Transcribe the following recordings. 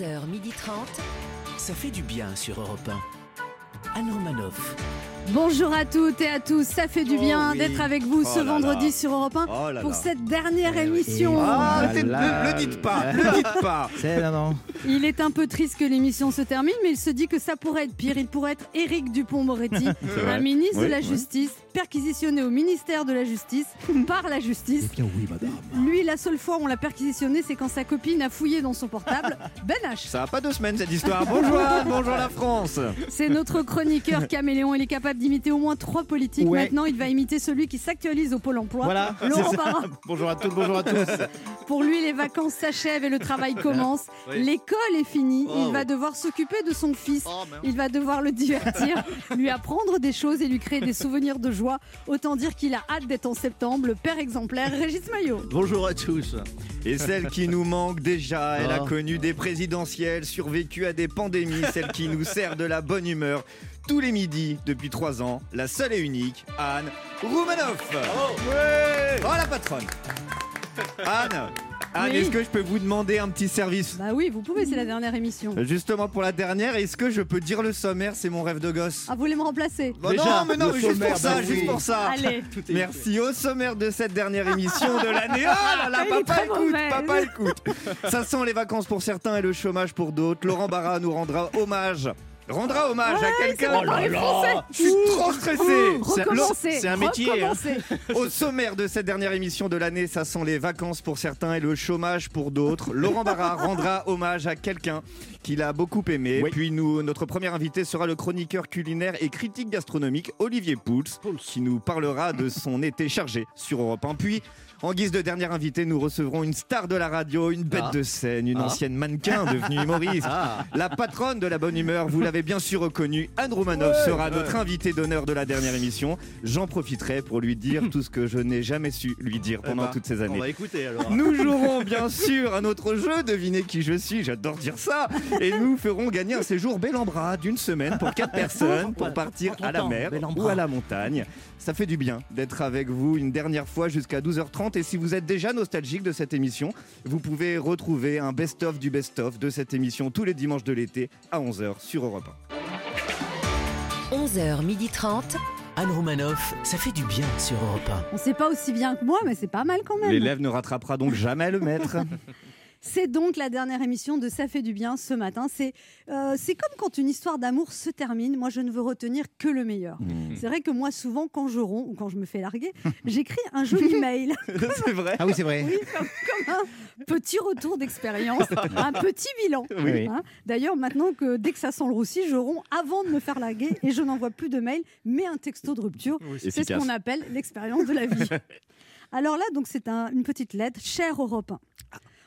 11h30. Ça fait du bien sur Europe 1. Anne Romanoff. Bonjour à toutes et à tous, ça fait du Oh bien oui. d'être avec vous Oh ce là vendredi là. sur Europe 1 Oh là pour là. cette dernière Eh émission. Ah, Oh t'es- là le, le dites pas, là. le dites pas. C'est non, non. Il est un peu triste que l'émission se termine, mais il se dit que ça pourrait être pire. Il pourrait être Éric Dupont-Moretti, un ministre Oui, de la oui. Justice, perquisitionné au ministère de la Justice par la Justice. Eh bien oui, madame. Lui, la seule fois où on l'a perquisitionné, c'est quand sa copine a fouillé dans son portable. Ben H. Ça a pas deux semaines cette histoire. Bonjour bonjour la France. C'est notre chroniqueur caméléon. Il est capable d'imiter au moins trois politiques. Ouais. Maintenant, il va imiter celui qui s'actualise au Pôle emploi. Voilà, Laurent c'est ça. Barra. Bonjour à toutes, bonjour à tous. Pour lui, les vacances s'achèvent et le travail commence. Oui. L'école est finie. Oh, il va devoir s'occuper de son fils. Oh. Il va devoir le divertir, lui apprendre des choses et lui créer des souvenirs de joie. Autant dire qu'il a hâte d'être en septembre. Le père exemplaire, Régis Maillot. Bonjour à tous. Et celle qui nous manque déjà, elle a Oh. connu des présidentielles, survécu à des pandémies, celle qui nous sert de la bonne humeur tous les midis depuis trois ans, la seule et unique, Anne Roumanoff. Ouais. Oh la patronne. Anne, Anne, Oui. est-ce que je peux vous demander un petit service Bah oui, vous pouvez, c'est la dernière émission. Justement pour la dernière, est-ce que je peux dire le sommaire C'est mon rêve de gosse. Ah, vous voulez me remplacer Bah Déjà, non, mais non, mais juste sommaire, pour ça, bah juste oui. pour ça. Allez, Merci au sommaire de cette dernière émission de l'année. Oh là là, papa écoute, mauvaise. papa écoute. Ça sent les vacances pour certains et le chômage pour d'autres. Laurent Barra nous rendra hommage. Rendra hommage à quelqu'un. Oh là là. Je suis trop stressé. c'est un métier, hein. Au sommaire de cette dernière émission de l'année, ça sent les vacances pour certains et le chômage pour d'autres. Laurent Barra rendra hommage à quelqu'un qu'il a beaucoup aimé. Oui. Puis nous, notre premier invité sera le chroniqueur culinaire et critique gastronomique Olivier Pouls, qui nous parlera de son été chargé sur Europe 1. Puis, en guise de dernier invité, nous recevrons une star de la radio, une bête Ah. de scène, une Ah. ancienne mannequin devenue humoriste. Ah. La patronne de la bonne humeur, vous l'avez bien sûr reconnue, Anne Romanoff sera notre invitée d'honneur de la dernière émission. J'en profiterai pour lui dire tout ce que je n'ai jamais su lui dire pendant Eh ben, toutes ces On années. va écouter alors. Nous jouerons bien sûr un autre jeu, devinez qui je suis, j'adore dire ça. Et nous ferons gagner un séjour bel en bras d'une semaine pour quatre personnes pour partir à la mer ou à la montagne. Ça fait du bien d'être avec vous une dernière fois jusqu'à 12h30. Et si vous êtes déjà nostalgique de cette émission, vous pouvez retrouver un best-of du best-of de cette émission tous les dimanches de l'été à 11h sur Europe 11h30. Anne Romanoff, ça fait du bien sur Europe On sait pas aussi bien que moi, mais c'est pas mal quand 1. même. L'élève ne rattrapera donc jamais le maître. C'est donc la dernière émission de Ça fait du bien ce matin. C'est euh, c'est comme quand une histoire d'amour se termine. Moi, je ne veux retenir que le meilleur. Mmh. C'est vrai que moi, souvent, quand je romps ou quand je me fais larguer, j'écris un joli mail. C'est vrai Ah oui, c'est vrai. Oui, comme, comme un petit retour d'expérience, un petit bilan. Oui. Hein. D'ailleurs, maintenant que dès que ça sent le roussi, je romps avant de me faire larguer et je n'envoie plus de mail, mais un texto de rupture. C'est ce qu'on appelle l'expérience de la vie. Alors là, donc c'est un- une petite lettre, cher Europe 1.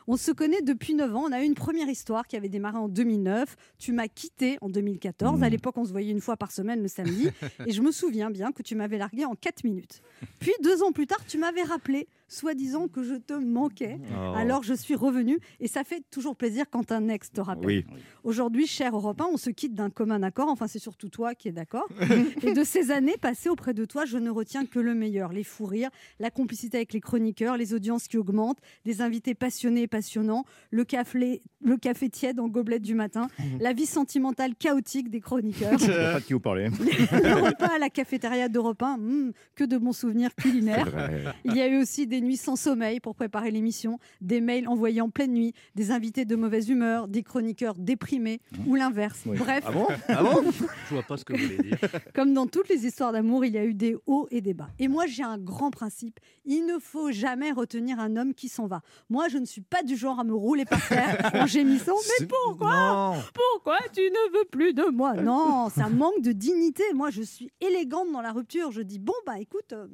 On se connaît depuis 9 ans. On a eu une première histoire qui avait démarré en 2009. Tu m'as quitté en 2014. À l'époque, on se voyait une fois par semaine le samedi. et je me souviens bien que tu m'avais largué en 4 minutes. Puis, deux ans plus tard, tu m'avais rappelé, soi-disant que je te manquais. Oh. Alors, je suis revenue. Et ça fait toujours plaisir quand un ex te rappelle. Oui. Aujourd'hui, cher Europe 1, on se quitte d'un commun accord. Enfin, c'est surtout toi qui es d'accord. et de ces années passées auprès de toi, je ne retiens que le meilleur. Les fous rires, la complicité avec les chroniqueurs, les audiences qui augmentent, des invités passionnés et passionnants, le café, le café tiède en gobelet du matin, la vie sentimentale chaotique des chroniqueurs. Je sais pas de qui vous parlez. le repas à la cafétéria d'Europe 1, hmm, que de bons souvenirs culinaires. Il y a eu aussi des nuits sans sommeil pour préparer l'émission, des mails envoyés en pleine nuit, des invités de mauvaise humeur, des chroniqueurs déprimés ou l'inverse. Oui. Bref, Ah bon? Ah bon? Je vois pas ce que vous voulez dire. comme dans toutes les histoires d'amour, il y a eu des hauts et des bas. Et moi, j'ai un grand principe. Il ne faut jamais retenir un homme qui s'en va. Moi, je ne suis pas du genre à me rouler par terre en gémissant. Mais pourquoi? Non. pourquoi tu ne veux plus de moi? Non, ça manque de dignité. Moi, je suis élégante dans la rupture. Je dis, bon, bah écoute, euh,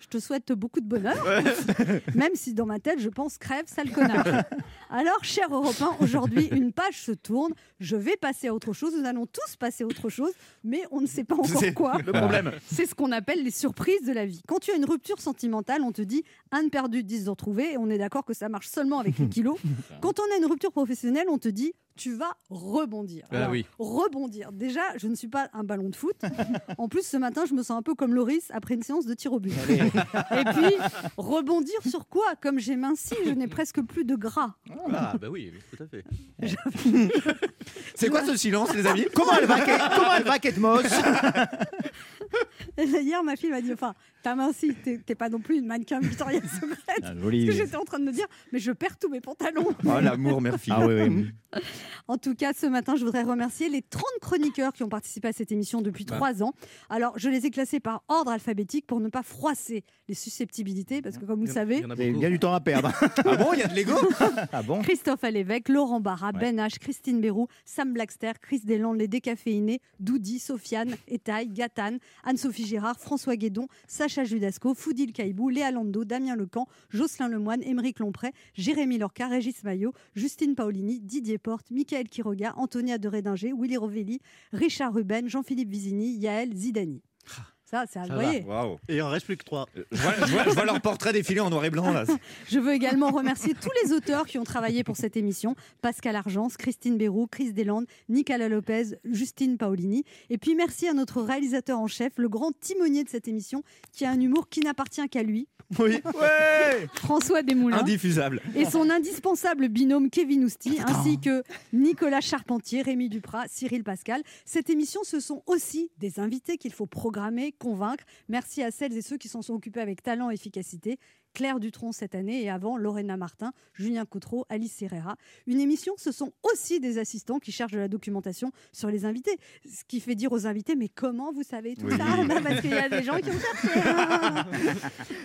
je te souhaite beaucoup de bonheur. Même si dans ma tête, je pense, crève, sale connard. Alors, cher Europe 1, aujourd'hui, une page se tourne. Je vais passer à autre chose. Nous allons tous passer à autre chose, mais on ne sait pas encore quoi. le problème. C'est ce qu'on appelle les surprises de la vie. Quand tu as une rupture sentimentale, on te dit un de perdu, 10 de retrouvé, et on est d'accord que ça marche seulement avec les kilos. Quand on a une rupture professionnelle, on te dit tu vas rebondir. Ah Alors, oui. Rebondir. Déjà, je ne suis pas un ballon de foot. en plus, ce matin, je me sens un peu comme Loris après une séance de tir au but. Et puis, rebondir sur quoi? Comme j'ai minci, je n'ai presque plus de gras. Ah, bah oui, oui, tout à fait. C'est quoi ce silence, les amis? Comment elle va, Kate Moss? Hier, ma fille m'a dit Enfin, t'as minci, t'es t'es pas non plus une mannequin Victoria's Secret. Ah, Parce que j'étais en train de me dire Mais je perds tous mes pantalons. Oh, l'amour, mère-fille. Ah oui, oui. En tout cas, ce matin, je voudrais remercier les 30 chroniqueurs qui ont participé à cette émission depuis trois ans. Alors, je les ai classés par ordre alphabétique pour ne pas froisser les susceptibilités, parce que comme vous le Il savez, y en a du temps à perdre. Ah bon, il y a de l'ego Ah bon Christophe Alévèque, Laurent Barra, Ouais. Ben H, Christine Bérou, Sam Blackster, Chris Deslandes, les décaféinés, Doudi, Sofiane, Etaille, Gatane, Anne-Sophie Girard, François Guédon, Sacha Judasco, Foudil Caïbou, Léa Lando, Damien Lecan, Jocelyn Lemoine, Émeric Lompré, Jérémy Lorca, Régis Maillot, Justine Paolini, Didier Porte, Michael Quiroga, Antonia de Rédinger, Willy Rovelli, Richard Ruben, Jean-Philippe Vizini, Yael Zidani. Ça, c'est à. Et il en reste plus que trois. Je vois, je vois- je vois leur portrait défiler en noir et blanc là. Je veux également remercier tous les auteurs qui ont travaillé pour cette émission Pascal Argence, Christine Bérou, Chris Deslandes, Nicolas Lopez, Justine Paolini. Et puis merci à notre réalisateur en chef, le grand timonier de cette émission, qui a un humour qui n'appartient qu'à lui, Oui. Ouais. François Desmoulins. Indiffusable. Et son indispensable binôme Kevin Ousti, ainsi que Nicolas Charpentier, Rémi Duprat, Cyril Pascal. Cette émission, ce sont aussi des invités qu'il faut programmer, convaincre. Merci à celles et ceux qui s'en sont occupés avec talent et efficacité. Claire Dutronc cette année et avant Lorena Martin, Julien Coutreau, Alice Herrera. Une émission, ce sont aussi des assistants qui cherchent de la documentation sur les invités. Ce qui fait dire aux invités, mais comment vous savez tout Oui. ça? Bah, Parce qu'il y a des gens qui ont cherché.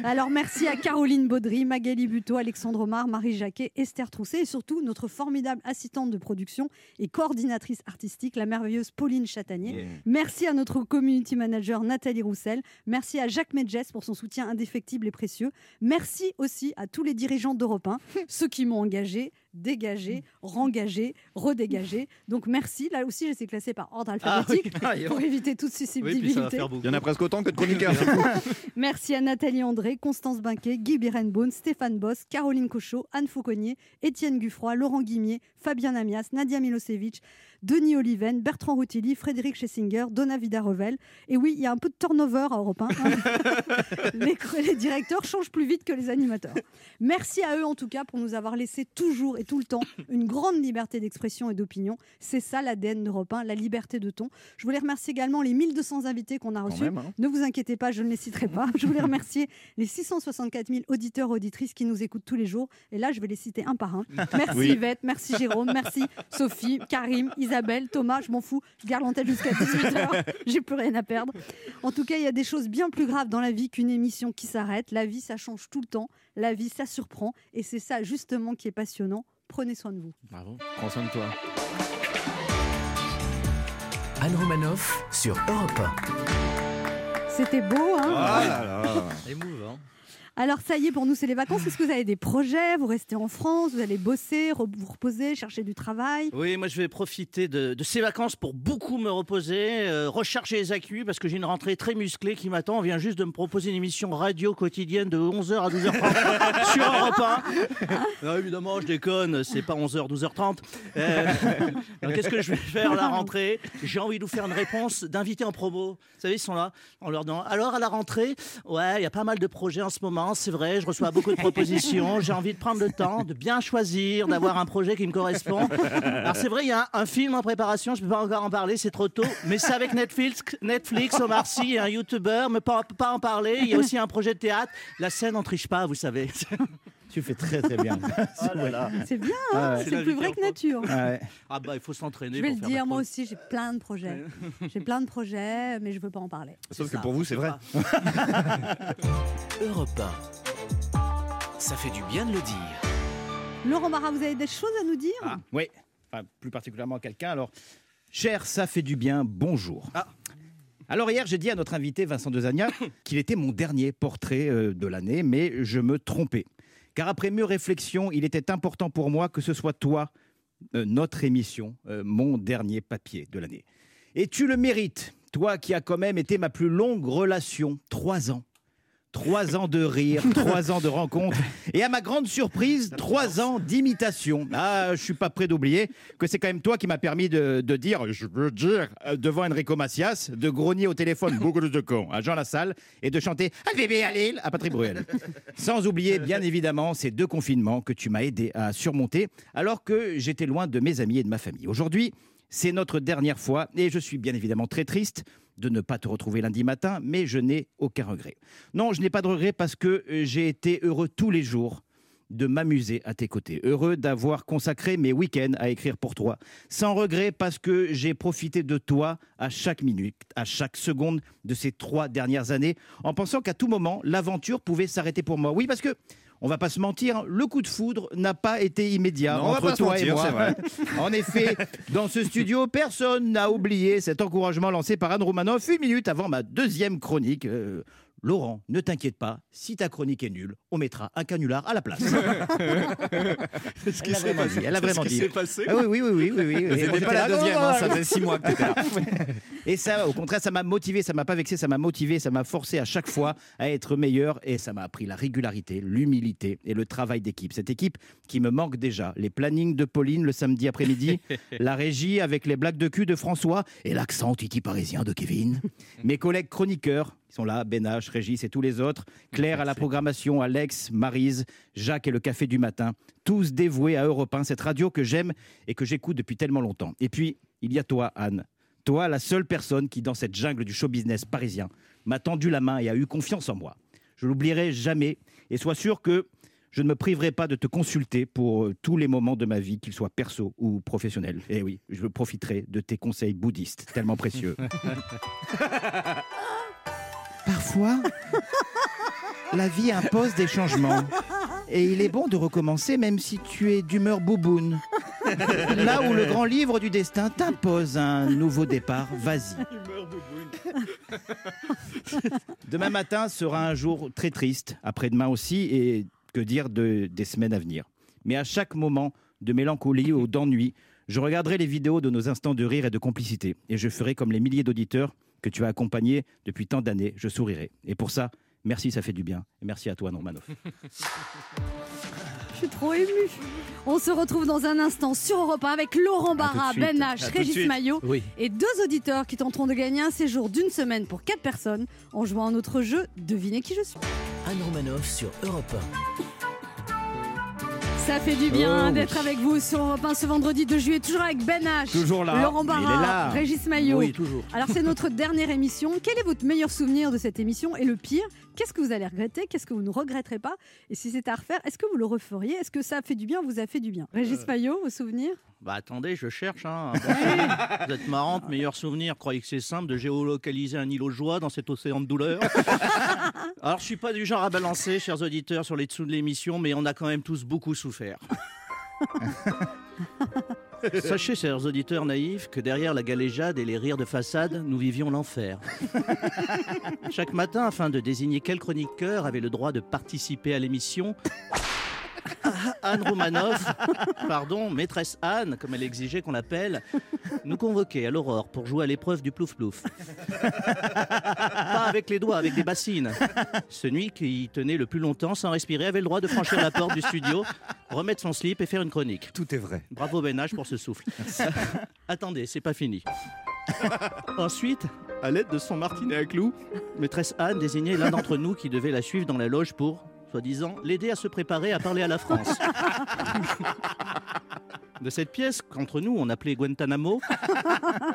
Alors merci à Caroline Baudry, Magali Buteau, Alexandre Omar, Marie Jacquet, Esther Trousset et surtout notre formidable assistante de production et coordinatrice artistique, la merveilleuse Pauline Chatanier. Merci à notre community manager Nathalie Roussel. Merci à Jacques Medges pour son soutien indéfectible et précieux. Merci aussi à tous les dirigeants d'Europe 1, ceux qui m'ont engagé, dégagé, rengagé, redégagé. Donc merci. Là aussi, je suis classée par ordre Ah oui, alphabétique ah, pour éviter toute oui, puis ça susceptibilité. va faire beaucoup. Il y en a presque autant que de chroniqueurs. Merci à Nathalie André, Constance Binquet, Guy Birenbaum, Stéphane Boss, Caroline Cochot, Anne Fauconnier, Étienne Guffroy, Laurent Guimier, Fabien Amias, Nadia Milosevic, Denis Oliven, Bertrand Routilly, Frédéric Schessinger, Donna Vida-Revel. Et oui, il y a un peu de turnover à Europe 1. hein. les, les directeurs changent plus vite que les animateurs. Merci à eux en tout cas pour nous avoir laissé toujours et tout le temps une grande liberté d'expression et d'opinion. C'est ça l'ADN d'Europe 1, la liberté de ton. Je voulais remercier également les 1200 invités qu'on a reçus. même, hein. Ne vous inquiétez pas, je ne les citerai pas. Je voulais remercier les 664 000 auditeurs auditrices qui nous écoutent tous les jours. Et là, je vais les citer un par un. Merci Oui. Yvette, merci Jérôme, merci Sophie, Karim, Isabelle, Thomas. Je m'en fous, je garde jusqu'à 18h. J'ai plus rien à perdre. En tout cas, il y a des choses bien plus graves dans la vie qu'une émission qui s'arrête. La vie, ça change tout le temps. La vie, ça surprend. Et c'est ça justement qui est passionnant. Prenez soin de vous. Bravo. Prends soin de toi. Anne Romanoff sur Europe C'était beau, hein? Ah là là. Émouvant. Alors ça y est, pour nous, c'est les vacances. Est-ce que vous avez des projets? Vous restez en France Vous allez bosser, vous reposer, chercher du travail? Oui, moi je vais profiter de, de ces vacances pour beaucoup me reposer, euh, recharger les accus parce que j'ai une rentrée très musclée qui m'attend. On vient juste de me proposer une émission radio quotidienne de 11h à 12h30 sur Europe 1. Non, évidemment, je déconne, c'est pas 11h, 12h30. Euh, alors, Qu'est-ce que je vais faire à la rentrée? J'ai envie de vous faire une réponse d'invités en promo. Vous savez, ils sont là, on leur demande alors à la rentrée, ouais, il y a pas mal de projets en ce moment, c'est vrai, je reçois beaucoup de propositions, j'ai envie de prendre le temps, de bien choisir, d'avoir un projet qui me correspond. Alors c'est vrai, il y a un, film en préparation, je peux pas encore en parler, c'est trop tôt, mais c'est avec Netflix, Netflix, Omar Sy un YouTuber, mais pas, pas en parler. Il y a aussi un projet de théâtre. La scène, on triche pas, vous savez. Tu fais très très bien. Oh là là. C'est bien, Ah ouais. c'est plus vrai que nature. Ah ouais. Ah bah il faut s'entraîner. Je vais pour le faire dire, moi aussi, j'ai plein de projets. J'ai plein de projets, mais je veux pas en parler. Sauf que ça. pour vous, c'est vrai. Europe 1. Ça fait du bien de le dire. Laurent Barra, vous avez des choses à nous dire Ah, oui, enfin, plus particulièrement à quelqu'un. Alors, cher, ça fait du bien, bonjour. Ah. Alors hier, j'ai dit à notre invité Vincent Dezagna qu'il était mon dernier portrait euh, de l'année, mais je me trompais. Car après mûre réflexion, il était important pour moi que ce soit toi, euh, notre émission, euh, mon dernier papier de l'année. Et tu le mérites, toi qui as quand même été ma plus longue relation, trois ans. Trois ans de rire, trois ans de rencontres, et à ma grande surprise, trois ans d'imitation. Ah, je suis pas prêt d'oublier que c'est quand même toi qui m'as permis de, de dire, je veux dire, euh, devant Enrico Macias, de grogner au téléphone beaucoup de cons à Jean Lassalle et de chanter Ah bébé à Lille à Patrick Bruel. Sans oublier, bien évidemment, ces deux confinements que tu m'as aidé à surmonter alors que j'étais loin de mes amis et de ma famille. Aujourd'hui, c'est notre dernière fois et je suis bien évidemment très triste de ne pas te retrouver lundi matin, mais je n'ai aucun regret. Non, je n'ai pas de regret parce que euh, j'ai été heureux tous les jours de m'amuser à tes côtés. Heureux d'avoir consacré mes week-ends à écrire pour toi. Sans regret parce que j'ai profité de toi à chaque minute, à chaque seconde de ces trois dernières années, en pensant qu'à tout moment, l'aventure pouvait s'arrêter pour moi. Oui, parce que on va pas se mentir, le coup de foudre n'a pas été immédiat Non, entre toi et moi. vrai. En effet, dans ce studio, personne n'a oublié cet encouragement lancé par Anne Romanoff une minute avant ma deuxième chronique. Euh, Laurent, ne t'inquiète pas, si ta chronique est nulle, on mettra un canular à la place. elle a vraiment dit. Elle a vraiment dit. passé Ah oui, oui, oui, oui, oui, oui, oui. C'était pas la deuxième, hein, ça faisait six mois que t'étais là. Et ça, au contraire, ça m'a motivé, ça m'a pas vexé, ça m'a motivé, ça m'a forcé à chaque fois à être meilleur et ça m'a appris la régularité, l'humilité et le travail d'équipe. Cette équipe qui me manque déjà. Les plannings de Pauline le samedi après-midi, la régie avec les blagues de cul de François et l'accent titi parisien de Kevin. Mes collègues chroniqueurs, qui sont là, Ben H, Régis et tous les autres, Claire à la programmation, Alex, Marise, Jacques et le café du matin, tous dévoués à Europe 1, cette radio que j'aime et que j'écoute depuis tellement longtemps. Et puis, il y a toi, Anne. Toi, la seule personne qui, dans cette jungle du show business parisien, m'a tendu la main et a eu confiance en moi. Je l'oublierai jamais et sois sûr que je ne me priverai pas de te consulter pour euh, tous les moments de ma vie, qu'ils soient perso ou professionnels. Et oui, je profiterai de tes conseils bouddhistes, tellement précieux. Parfois, la vie impose des changements. Et il est bon de recommencer même si tu es d'humeur bouboune. Là où le grand livre du destin t'impose un nouveau départ, vas-y. Demain matin sera un jour très triste, après-demain aussi, et que dire de, des semaines à venir. Mais à chaque moment de mélancolie ou d'ennui, je regarderai les vidéos de nos instants de rire et de complicité, et je ferai comme les milliers d'auditeurs que tu as accompagnés depuis tant d'années, je sourirai. Et pour ça, merci, ça fait du bien. Et merci à toi, Normanoff. Je suis trop émue. On se retrouve dans un instant sur Europe 1 avec Laurent Barra. Ben H, Régis. Maillot Oui. et deux auditeurs qui tenteront de gagner un séjour d'une semaine pour quatre personnes en jouant à notre jeu Devinez qui je suis. Anne Romanoff sur Europe Ça fait du bien Oh, d'être avec vous sur Europe 1 ce vendredi 2 juillet, toujours avec Ben H, Toujours là. Laurent Barra, là. Régis Maillot. Oui, toujours. Alors c'est notre dernière émission. Quel est votre meilleur souvenir de cette émission? Et le pire, qu'est-ce que vous allez regretter? Qu'est-ce que vous ne regretterez pas? Et si c'était à refaire, est-ce que vous le referiez? Est-ce que ça a fait du bien Vous a fait du bien? Régis Maillot, vos souvenirs? Bah attendez, je cherche. Hein. Vous êtes marrante, meilleur souvenir. Croyez que c'est simple de géolocaliser un îlot de joie dans cet océan de douleur. Alors je suis pas du genre à balancer, chers auditeurs, sur les dessous de l'émission, mais on a quand même tous beaucoup souffert. Sachez, chers auditeurs naïfs, que derrière la galéjade et les rires de façade, nous vivions l'enfer. Chaque matin, afin de désigner quel chroniqueur avait le droit de participer à l'émission, Anne Romanoff, pardon, maîtresse Anne, comme elle exigeait qu'on l'appelle, nous convoquait à l'aurore pour jouer à l'épreuve du plouf-plouf. Pas avec les doigts, avec des bassines. Celui qui tenait le plus longtemps sans respirer avait le droit de franchir la porte du studio, remettre son slip et faire une chronique. Tout est vrai. Bravo Ben H pour ce souffle. Attendez, c'est pas fini. Ensuite, à l'aide de son martinet à clous, maîtresse Anne désignait l'un d'entre nous qui devait la suivre dans la loge pour, soi-disant, l'aider à se préparer à parler à la France. De cette pièce, qu'entre nous on appelait Guantanamo,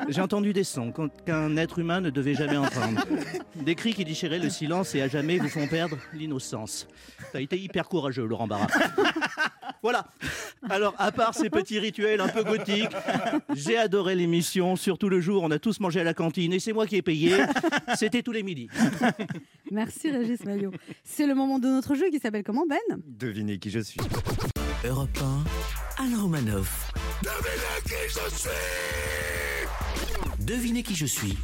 j'ai entendu des sons qu'un- être humain ne devait jamais entendre. Des cris qui déchiraient le silence et à jamais vous font perdre l'innocence. T'as été hyper courageux, Laurent Barra. Voilà. Alors, à part ces petits rituels un peu gothiques, j'ai adoré l'émission. Surtout le jour, on a tous mangé à la cantine et c'est moi qui ai payé. C'était tous les midis. Merci Régis Maillot. C'est le moment de notre jeu qui s'appelle comment Ben? Devinez qui je suis. Europe 1, Anne Romanoff. Devinez qui je suis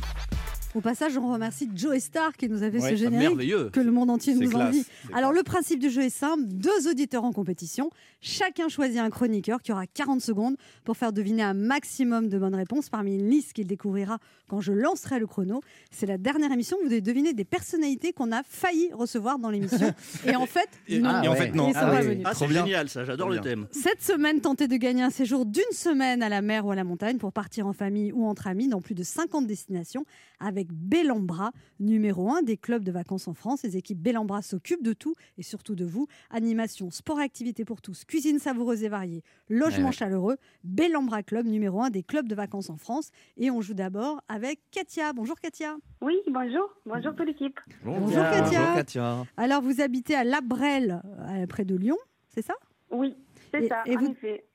Au passage, on remercie Joe Star qui nous a fait Ouais, ce générique Merveilleux. que le monde entier nous classe, envie. Alors classe. le principe du jeu est simple, deux auditeurs en compétition, chacun choisit un chroniqueur qui aura 40 secondes pour faire deviner un maximum de bonnes réponses parmi une liste qu'il découvrira quand je lancerai le chrono. C'est la dernière émission, vous devez deviner des personnalités qu'on a failli recevoir dans l'émission. Et en fait, non. Ah, Et en ouais. fait, non. Ah pas oui. Ah, Trop c'est génial, ça, j'adore le thème. Cette semaine, tentez de gagner un séjour d'une semaine à la mer ou à la montagne pour partir en famille ou entre amis dans plus de 50 destinations avec Bellambra, numéro 1 des clubs de vacances en France. Les équipes Bellambra s'occupent de tout et surtout de vous. Animation, sport et activités pour tous, cuisine savoureuse et variée, logement Ouais, chaleureux. Bellambra Club, numéro 1 des clubs de vacances en France. Et on joue d'abord avec Katia. Bonjour Katia. Oui, bonjour. Bonjour toute l'équipe. Bonjour Katia. Bonjour Katia. Alors vous habitez à Labrel, euh, près de Lyon, c'est ça? Oui,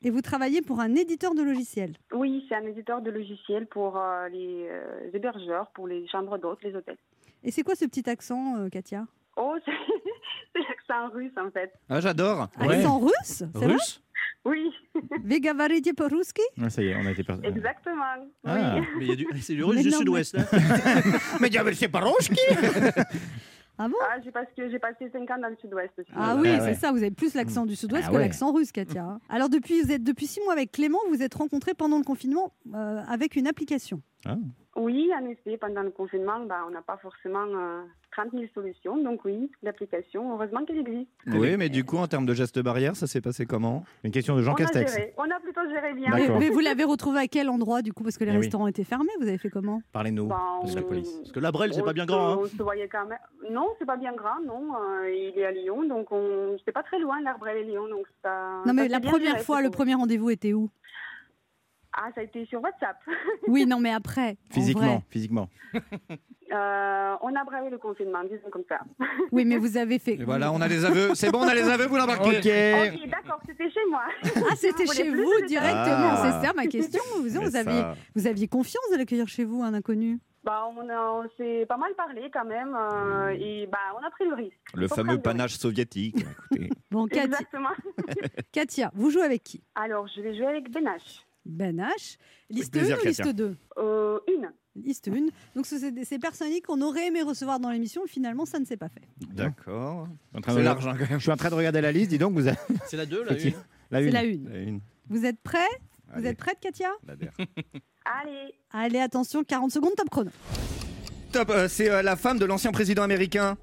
et vous, travaillez pour un éditeur de logiciels Oui, c'est un éditeur de logiciels pour euh, les euh, hébergeurs, pour les chambres d'hôtes, les hôtels. Et c'est quoi ce petit accent, euh, Katia? Oh, c'est l'accent russe en fait. Ah, j'adore Accent russe C'est russe? Oui. Vega Varity Poruski Ça y est, on a été perdu. Exactement. Ah. C'est du russe du sud-ouest. Mais, sud hein. mais... c'est Poruski Ah bon Ah, j'ai passé 5 ans dans le sud-ouest aussi. Ah oui, ouais. c'est ça, vous avez plus l'accent du sud-ouest Ah que ouais. l'accent russe, Katia. hein. Alors depuis, vous êtes depuis six mois avec Clément, vous êtes rencontrés pendant le confinement euh, avec une application. Oui, en effet, pendant le confinement, bah, on n'a pas forcément euh, 30 000 solutions. Donc oui, l'application, heureusement qu'elle existe. Oui, mais du coup, en termes de gestes barrières, ça s'est passé comment? Une question de Jean on, a Castex. géré. on a plutôt géré bien. Mais, D'accord. mais vous l'avez retrouvé à quel endroit du coup? Parce que les Eh oui. restaurants étaient fermés, vous avez fait comment? Parlez-nous Bah, de la police. Parce que la Brel, c'est pas bien grand. hein. On se voyait quand même. Non, c'est pas bien grand, non. Euh, il est à Lyon, donc on... c'était pas très loin, l'Arbrel et Lyon. Donc ça, Non mais ça la première géré, fois, le premier rendez-vous était où? Ah, ça a été sur WhatsApp. Oui, non mais après. en Physiquement, physiquement. Euh, on a bravé le confinement, disons comme ça. Oui, mais vous avez fait. Et voilà, on a les aveux. C'est bon, on a les aveux, vous l'embarquez. Ok. Ok, d'accord, c'était chez moi. Ah, c'était chez vous directement. détails C'est ça ma question. Vous, aviez, vous aviez confiance de l'accueillir chez vous, un inconnu? Bah, on, a- on s'est pas mal parlé quand même, euh, et bah, on a pris le risque. Le Faut fameux panache soviétique. Écoutez. Bon. Katia, Exactement. Katia, vous jouez avec qui? Alors, je vais jouer avec Benache. Ben H. Liste plaisir, 1 ou liste Katia. 2 Euh, une. Liste 1. Donc, ce- c'est des- ces personnes qu'on aurait aimé recevoir dans l'émission, finalement, ça ne s'est pas fait. D'accord. C'est regarder- large, hein, quand même. Je suis en train de regarder la liste, dis donc, vous avez C'est la 2, la 1. la C'est une. la 1. La une. Vous êtes prêts? Vous êtes prête, Katia? Allez. Allez, attention, 40 secondes, top chrono. Top, euh, c'est euh, la femme de l'ancien président américain.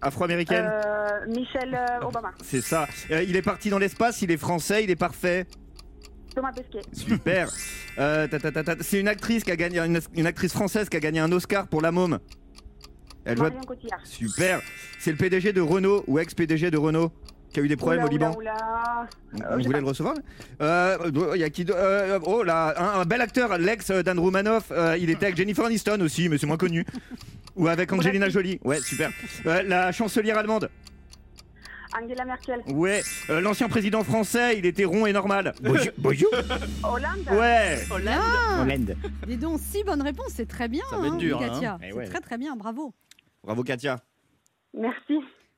Afro-américaine. Euh, Michel euh, Obama. C'est ça. Euh, il est parti dans l'espace, il est français, il est parfait. Thomas Pesquet. Super. Euh, ta, ta, ta, ta. C'est une actrice qui a gagné une, une actrice française qui a gagné un Oscar pour La Môme. Elle Cotillard. Super. C'est le PDG de Renault ou ex-PDG de Renault qui a eu des problèmes Oula, au Liban. oula, oula. On je voulait le recevoir? Euh, Il y a qui euh, Oh là, un, un bel acteur, l'ex d'Anne Romanoff. euh, il était avec Jennifer Aniston aussi, mais c'est moins connu. Ou avec Angelina Jolie. Ouais, super. La chancelière allemande. Angela Merkel. Ouais. Euh, L'ancien président français, il était rond et normal. Bonjour. Bonjour. Hollande. Ouais. Hollande. Dis donc, si bonnes réponses, c'est très bien, Ça va être hein, dur, Katia. hein. Eh C'est ouais. très très bien, bravo. Bravo Katia. Merci.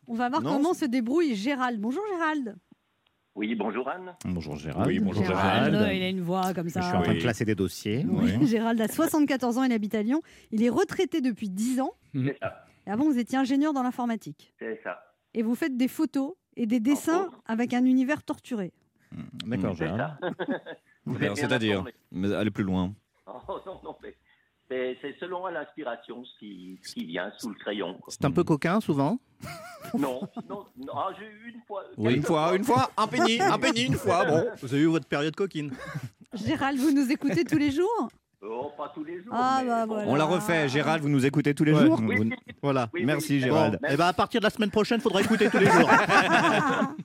On va voir Non, comment se débrouille Gérald. Bonjour Gérald. Oui, bonjour Anne. Bonjour Gérald. Oui, bonjour, Gérald, Gérald. il a une voix comme Je ça. suis en train de classer des dossiers. Oui, Gérald a 74 ans, il habite à Lyon. Il est retraité depuis 10 ans. C'est ça. Et avant, vous étiez ingénieur dans l'informatique. C'est ça. Et vous faites des photos et des dessins avec un univers torturé. D'accord. Vous êtes bien C'est-à-dire allez plus loin. Oh non, non, mais c'est selon l'inspiration ce qui, ce qui vient sous le crayon. C'est un peu coquin souvent. Non, non, non ah, j'ai eu une fois. Oui, une quelques fois, une fois, un penny, un penny, une fois. Bon. Vous avez eu votre période coquine. Gérald, vous nous écoutez tous les jours? Oh, pas tous les jours. Ah, mais bah, voilà. On la refait. Gérald, vous nous écoutez tous les Ouais. jours Oui, Vous- oui, Voilà. oui, Merci, oui. Gérald. Bon, Et ben à partir de la semaine prochaine, faudra écouter tous les jours.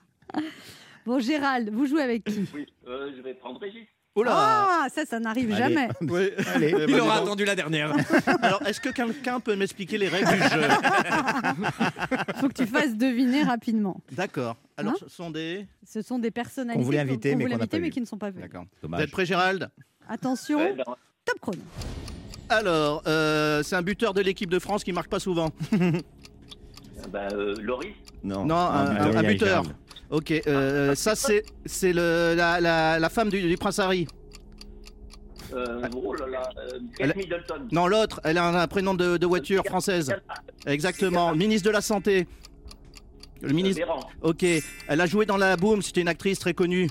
Bon, Gérald, vous jouez avec qui? Oui, euh, je vais prendre Régis. Oh là Ah, ça, ça n'arrive Allez. jamais. Oui. Allez. Il aura attendu la dernière. Alors, est-ce que quelqu'un peut m'expliquer les règles du jeu? Faut que tu fasses deviner rapidement. D'accord. Alors, Hein? ce sont des. Ce sont des personnalités Qu'on voulait inviter, mais voulait qu'on n'a pas mais qui ne sont pas venues. D'accord. Vous Dommage. êtes prêt, Gérald? Attention, Ouais, ben, top chrono. Alors, euh, c'est un buteur de l'équipe de France qui marque pas souvent. ben, euh, Loris. Non. Non, un, buteur. Ok, euh, ça c'est c'est le la, la, la femme du, du prince Harry. Euh, oh là là, euh, Kate Middleton. Non, l'autre, elle a un, un prénom de, de voiture française. Exactement. Ministre de la Santé. Le ministre. Ok. Elle a joué dans la Boom, c'était une actrice très connue.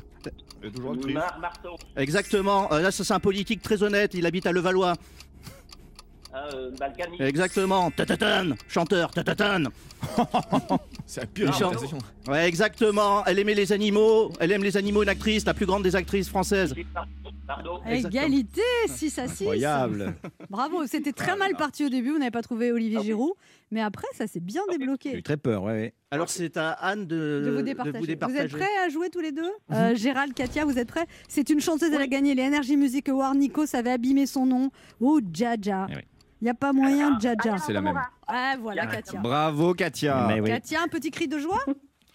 Toujours actrice. Mar- Marceau. Exactement. Euh, là, ça, c'est un politique très honnête. Il habite à Levallois. Ah, euh, Balkany. Exactement. Tatatan. Chanteur. Tatatan. C'est la pire chante-. Ouais, exactement. Elle aimait les animaux. Elle aime les animaux, une actrice, la plus grande des actrices françaises. Exactement. Égalité, 6 à 6. Incroyable. Bravo, c'était très mal parti au début, vous n'avez pas trouvé Olivier Giroud, mais après ça s'est bien J'ai eu débloqué. très peur, ouais, ouais. Alors, c'est à Anne de, De vous départager. Vous, êtes prêts à jouer tous les deux Euh, Gérald, Katia, vous êtes prêts C'est une chanteuse, elle a gagné les Energy Music Awards. Nico, ça avait abîmé son nom. Oh, Jaja. Eh oui. Il n'y a pas moyen, Jaja. C'est la même. Ah, voilà, Katia. Bravo Katia. Mais oui. Katia, un petit cri de joie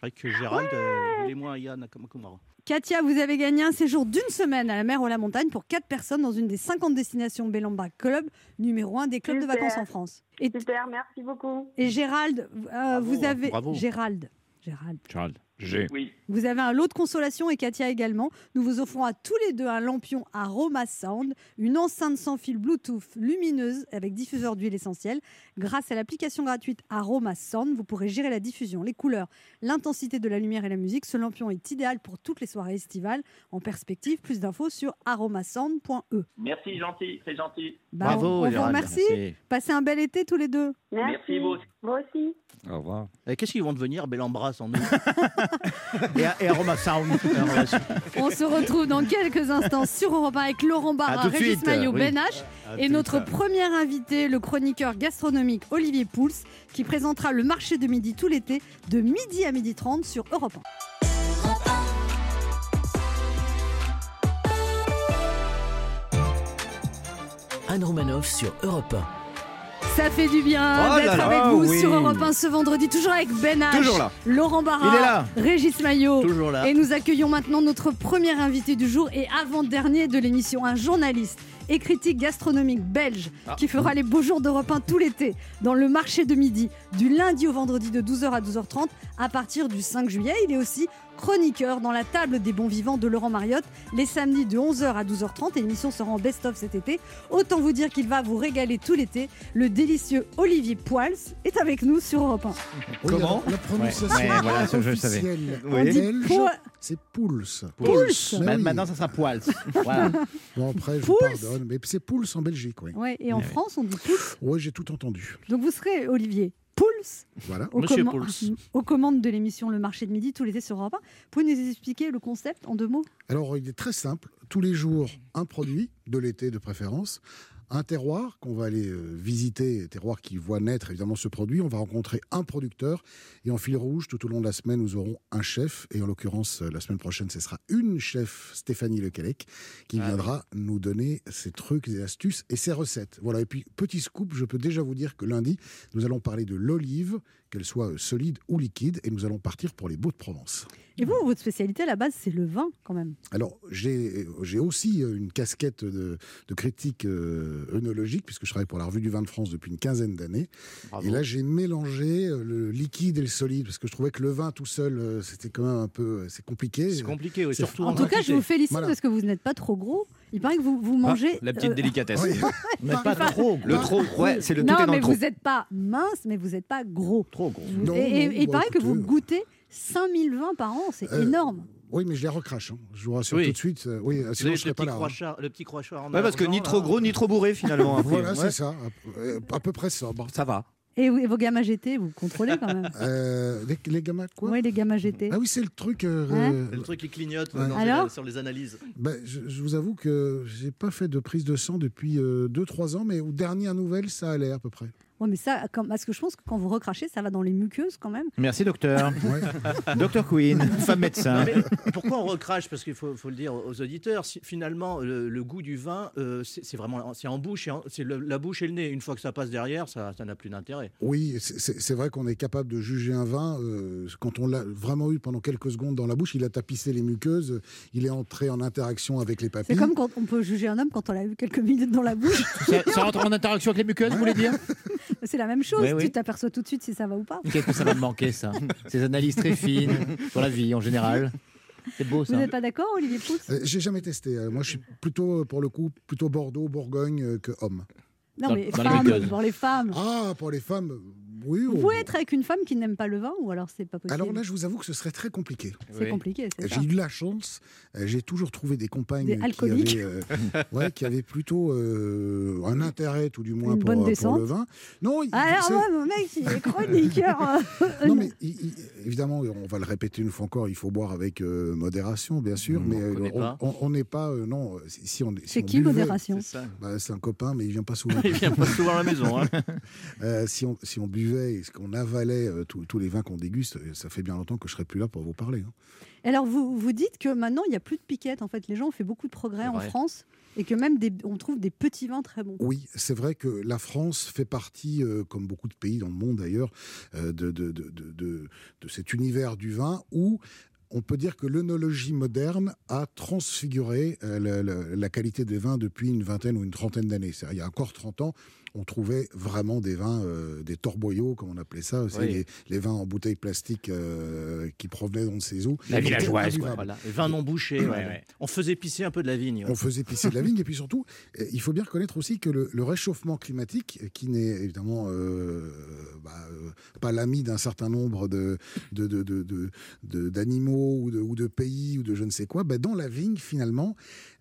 Avec Gérald, euh, il est moins Yann comme Kumara. Katia, vous avez gagné un séjour d'une semaine à la mer ou à la montagne pour 4 personnes dans une des 50 destinations Bellamba Club, numéro 1 des clubs de vacances en France. Et, Super, merci beaucoup. et Gérald, euh, vous avez. bravo. Gérald. Gérald. Charles, j'ai. Oui. Vous avez un lot de consolation et Katia également. Nous vous offrons à tous les deux un lampion Aroma Sound, une enceinte sans fil Bluetooth lumineuse avec diffuseur d'huile essentielle. Grâce à l'application gratuite Aroma Sound, vous pourrez gérer la diffusion, les couleurs, l'intensité de la lumière et la musique. Ce lampion est idéal pour toutes les soirées estivales. En perspective, plus d'infos sur aromasound.e. Merci, gentil, c'est gentil. Bah, Bravo, on, on vous remercie. Passez un bel été tous les deux. Merci. Merci, vous aussi. Vous aussi. Au revoir. Et Qu'est-ce qu'ils vont devenir Bellambra sans nous Et, et Aroma Sound. On se retrouve dans quelques instants sur Europe 1 avec Laurent Barra, Régis suite, Maillot, oui. Ben H. Et notre premier invité, le chroniqueur gastronomique Olivier Pouls, qui présentera le marché de midi tout l'été, de midi à midi 30 sur Europe 1. Anne Romanoff sur Europe 1. Ça fait du bien Oh d'être avec vous oui. sur Europe 1 ce vendredi, toujours avec Ben H, Toujours là. Laurent Barra. Régis Maillot. Toujours là. Et nous accueillons maintenant notre premier invité du jour et avant-dernier de l'émission, un journaliste et critique gastronomique belge Ah. qui fera les beaux jours d'Europe 1 tout l'été dans le marché de midi du lundi au vendredi de 12h à 12h30 à partir du 5 juillet. Il est aussi chroniqueur dans la table des bons vivants de Laurent Mariotte les samedis de 11h à 12h30 et l'émission sera en best-of cet été. Autant vous dire qu'il va vous régaler tout l'été. Le délicieux Olivier Poils est avec nous sur Europe 1. Oui, Comment la, prononciation Ouais, ouais, voilà, ça, je savais. c'est Pouls. Pouls. Maintenant, ça sera poils. Voilà. Bon, après, je Pouls. vous pardonne, mais c'est Pouls en Belgique, oui. Ouais, et en France, on dit Pouls. Oui, j'ai tout entendu. Donc vous serez Olivier Pouls Voilà. aux, Monsieur comman- Pouls. aux commandes de l'émission Le Marché de Midi tout l'été sur Europe 1. Pouvez nous expliquer le concept en deux mots? Alors, il est très simple. Tous les jours, un produit, de l'été de préférence, un terroir qu'on va aller euh, visiter, terroir qui voit naître évidemment ce produit. On va rencontrer un producteur et en fil rouge, tout au long de la semaine, nous aurons un chef. Et en l'occurrence, euh, la semaine prochaine, ce sera une chef, Stéphanie Lequelec, qui Ah viendra nous donner ses trucs, ses astuces et ses recettes. Voilà. Et puis, petit scoop, je peux déjà vous dire que lundi, nous allons parler de l'olive, qu'elle soit euh, solide ou liquide, et nous allons partir pour les Baux de Provence. Et vous, votre spécialité à la base, c'est le vin quand même. Alors, j'ai j'ai aussi euh, une casquette de, de critique euh, œnologique, puisque je travaille pour la Revue du Vin de France depuis une quinzaine d'années. Et là, j'ai mélangé euh, le liquide et le solide, parce que je trouvais que le vin tout seul, euh, c'était quand même un peu euh, c'est compliqué. C'est compliqué, oui, surtout En tout cas, je vous félicite Voilà. parce que vous n'êtes pas trop gros. Il paraît que vous, vous mangez. Ah, la petite euh, délicatesse. Oui. Mais pas trop. Le trop, ouais, c'est le tout non, est dans mais le trop. vous n'êtes pas mince, mais vous n'êtes pas gros. Trop gros. Vous- Non, et et- non, et il bah, paraît que vous écoutez, goûtez 5000 vins par an, c'est Euh, énorme. Oui, mais je les recrache. hein. Je vous rassure Oui. tout de suite. euh, oui, sinon je serais le pas petit là. hein. le petit crochard en Ouais, parce que ni trop gros, ni trop bourré finalement. après. Voilà, Ouais. c'est ça. Euh, À peu près sobre. Ça va. Et, et vos gammas GT, vous contrôlez quand même. Euh, les, les gamins, quoi? Oui, les gammas GT. Ah oui, c'est le truc. euh, Hein euh, Le truc qui clignote Ouais. dans- Alors? sur les analyses. ben, je, je vous avoue que j'ai pas fait de prise de sang depuis 2-3 ans, mais aux dernières nouvelles, ça allait à peu près. Ouais, mais ça, parce que je pense que quand vous recrachez, ça va dans les muqueuses quand même. Merci, docteur. Docteur Queen, femme médecin. Mais pourquoi on recrache? Parce qu'il faut, faut le dire aux auditeurs, si- finalement, le, le goût du vin, euh, c'est vraiment c'est en bouche, c'est la bouche et le nez. Une fois que ça passe derrière, ça ça n'a plus d'intérêt. Oui, c'est vrai qu'on est capable de juger un vin euh, quand on l'a vraiment eu pendant quelques secondes dans la bouche. Il a tapissé les muqueuses, il est entré en interaction avec les papilles. C'est comme quand on peut juger un homme quand on l'a eu quelques minutes dans la bouche. Ça, ça rentre en interaction avec les muqueuses, vous voulez dire? C'est la même chose. Oui, oui. Tu t'aperçois tout de suite si ça va ou pas. Qu'est-ce que ça va me manquer, ça? Ces analyses très fines sur la vie en général. C'est beau Vous ça. n'êtes pas d'accord, Olivier Pouls? Euh, J'ai jamais testé. Euh, Moi, je suis plutôt, euh, pour le coup, plutôt Bordeaux, Bourgogne euh, que homme. Non, Dans- mais dans femmes, pour les femmes. Ah, pour les femmes, oui. Vous on- pouvez être avec une femme qui n'aime pas le vin ou alors c'est pas possible Alors là, je vous avoue que ce serait très compliqué. C'est compliqué, c'est ça. J'ai eu de la chance. euh, J'ai toujours trouvé des compagnes Des qui alcooliques. avaient, euh, ouais, qui avaient plutôt euh, un intérêt, tout du moins, Une pour, le vin. Non, il- Alors, c'est- moi, mon mec, il est chroniqueur. Non, mais il- il- évidemment, on va le répéter une fois encore, il faut boire avec euh, modération, bien sûr, mais on- pas. on on n'est pas. euh, non, si on, si C'est qui buvait- modération C'est. Bah, C'est un copain, mais il vient pas souvent. Il vient pas souvent à la maison. hein. Euh, si, on, si on buvait et qu'on avalait euh, tous- tous les vins qu'on déguste, euh, ça fait bien longtemps que je serais plus là pour vous parler. hein. Alors, vous, vous dites que maintenant, il n'y a plus de piquettes. En fait, les gens ont fait beaucoup de progrès en. France et que même des, on trouve des petits vins très bons. Oui, c'est vrai que la France fait partie, euh, comme beaucoup de pays dans le monde d'ailleurs, euh, de, de, de, de, de- de cet univers du vin où on peut dire que l'œnologie moderne a transfiguré euh, la, qualité des vins depuis une vingtaine ou une trentaine d'années. C'est-à-dire, Il y a encore 30 ans, on trouvait vraiment des vins, euh, des torboyaux, comme on appelait ça, Oui. les, les vins en bouteille plastique euh, qui provenaient d'on ne sait où. La villageoise. Voilà. Les vins non bouchés. ouais, ouais. On faisait pisser un peu de la vigne. ouais. On faisait pisser de la vigne et puis surtout, euh, il faut bien reconnaître aussi que le, le réchauffement climatique, qui n'est évidemment euh, bah, pas l'ami d'un certain nombre de de- de- de- de- de- d'animaux ou, de, ou de pays ou de je ne sais quoi, bah, dans la vigne finalement,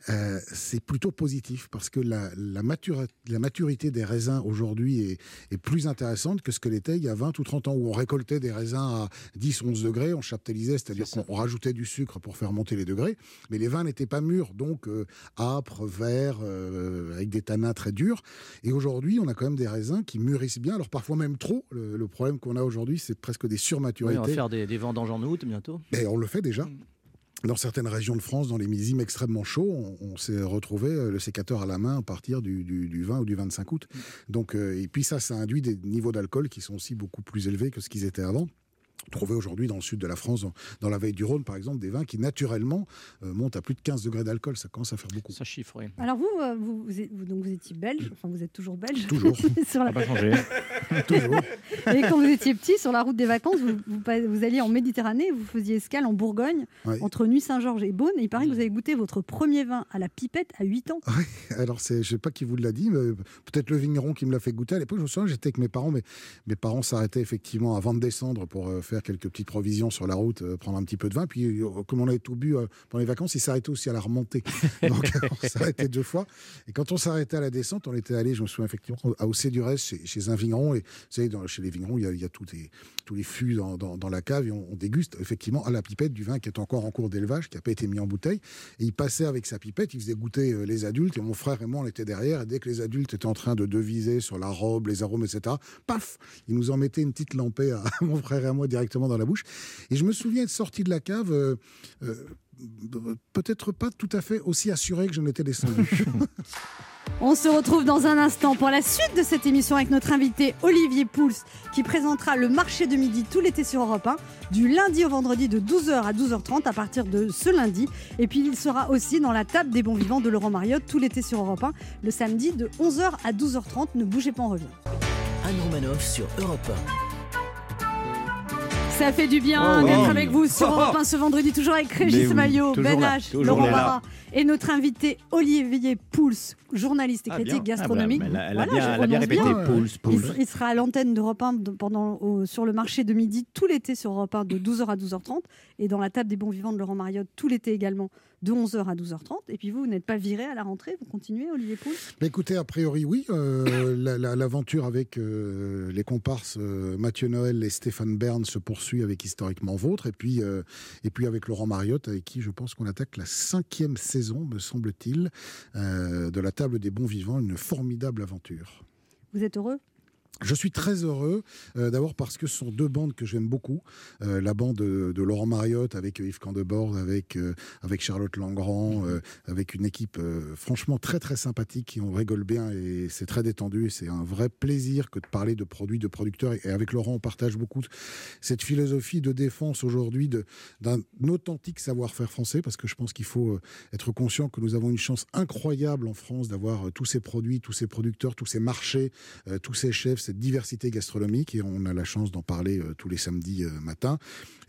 euh, c'est plutôt positif parce que la, la, matura- la maturité des raisins aujourd'hui est, est plus intéressante que ce que l'était il y a 20 ou 30 ans où on récoltait des raisins à 10, 11 degrés, on chaptalisait, c'est-à-dire qu'on rajoutait du sucre pour faire monter les degrés, mais les vins n'étaient pas mûrs, donc euh, âpres, verts, euh, avec des tanins très durs. Et aujourd'hui, on a quand même des raisins qui mûrissent bien, alors parfois même trop. Le, le problème qu'on a aujourd'hui, c'est presque des Oui, surmaturités. on va faire des, des vendanges en août bientôt. Et on le fait déjà. Dans certaines régions de France, dans les millésimes extrêmement chauds, on, on s'est retrouvé euh, le sécateur à la main à partir du, du- du 20 ou du 25 août. Donc, euh, et puis ça, ça induit des niveaux d'alcool qui sont aussi beaucoup plus élevés que ce qu'ils étaient avant. Trouver aujourd'hui dans le sud de la France, dans, dans la veille du Rhône par exemple, des vins qui naturellement euh, montent à plus de 15 degrés d'alcool. Ça commence à faire beaucoup. Ça chiffre, oui. Alors, vous, euh, vous, vous, êtes- vous- donc vous étiez belge, enfin, vous êtes toujours belge. Toujours. Sur la- Ça n'a pas changé. Toujours. Et quand vous étiez petit, sur la route des vacances, vous, vous, pas- vous alliez en Méditerranée, vous faisiez escale en Bourgogne, Ouais. entre Nuit-Saint-Georges et Beaune, et il paraît que vous avez goûté votre premier vin à la pipette à 8 ans. Alors, je sais pas qui vous l'a dit, mais peut-être le vigneron qui me l'a fait goûter. À l'époque, je me souviens, j'étais avec mes parents, mais mes parents s'arrêtaient effectivement avant de descendre pour euh, faire quelques petites provisions sur la route, euh, prendre un petit peu de vin. Puis, euh, comme on avait tout bu euh, pendant les vacances, ils s'arrêtaient aussi à la remontée. Donc, on s'arrêtait deux fois. Et quand on s'arrêtait à la descente, on était allé, je me souviens effectivement, à Océ du Reste, chez, chez un vigneron. Et vous savez, dans- chez les vignerons, il y a, il y a tous, les, tous les fûts dans, dans- dans la cave et on, on déguste effectivement à la pipette du vin qui est encore en cours d'élevage, qui n'a pas été mis en bouteille. Et il passait avec sa pipette, il faisait goûter les adultes. Et mon frère et moi, on était derrière. Et dès que les adultes étaient en train de deviser sur la robe, les arômes, etc., paf, il nous en mettait une petite lampée à mon frère et à moi directement dans la bouche. Et je me souviens être sorti de la cave. euh, euh, Peut-être pas tout à fait aussi assuré que je n'étais descendu. On se retrouve dans un instant pour la suite de cette émission avec notre invité Olivier Pouls qui présentera le marché de midi tout l'été sur Europe 1 du lundi au vendredi de 12h à 12h30 à partir de ce lundi. Et puis il sera aussi dans la table des bons vivants de Laurent Mariotte tout l'été sur Europe 1 le samedi de 11h à 12h30. Ne bougez pas, on revient. Anne Romanoff sur Europe Ça fait du bien Oh, d'être oui. avec vous sur Europe 1 ce vendredi, toujours avec Régis oui, Maillot, Ben H, Laurent. Barra et notre invité Olivier Pouls, journaliste et Ah, critique gastronomique. Ah bah, elle a, elle a Voilà, elle a bien répété. bien. Pouls, Il, pouls. il sera à l'antenne d'Europe 1 de- pendant, au- sur le marché de midi tout l'été sur Europe 1 de 12h à 12h30 et dans la table des bons vivants de Laurent Mariotte tout l'été également de 11h à 12h30. Et puis vous, vous n'êtes pas viré à la rentrée, vous continuez Olivier Pouls écoutez, a priori, oui. euh, la- la- L'aventure avec euh, les comparses euh, Mathieu Noël et Stéphane Bern se poursuit avec Historiquement Vôtre. Et puis, et puis avec Laurent Mariotte, avec qui je pense qu'on attaque la cinquième saison, me semble-t-il, de la table des bons vivants. Une formidable aventure. Vous êtes heureux? Je suis très heureux, euh, d'abord parce que ce sont deux bandes que j'aime beaucoup. Euh, la bande de, de Laurent Mariotte avec Yves Candebord, avec, euh, avec Charlotte Langrand, euh, avec une équipe euh, franchement très très sympathique, qui on rigole bien et c'est très détendu. et C'est un vrai plaisir que de parler de produits, de producteurs. Et, et avec Laurent, on partage beaucoup cette philosophie de défense aujourd'hui d'un authentique savoir-faire français, parce que je pense qu'il faut euh, être conscient que nous avons une chance incroyable en France d'avoir euh, tous ces produits, tous ces producteurs, tous ces marchés, euh, tous ces chefs, cette diversité gastronomique et on a la chance d'en parler euh, tous les samedis euh, matins.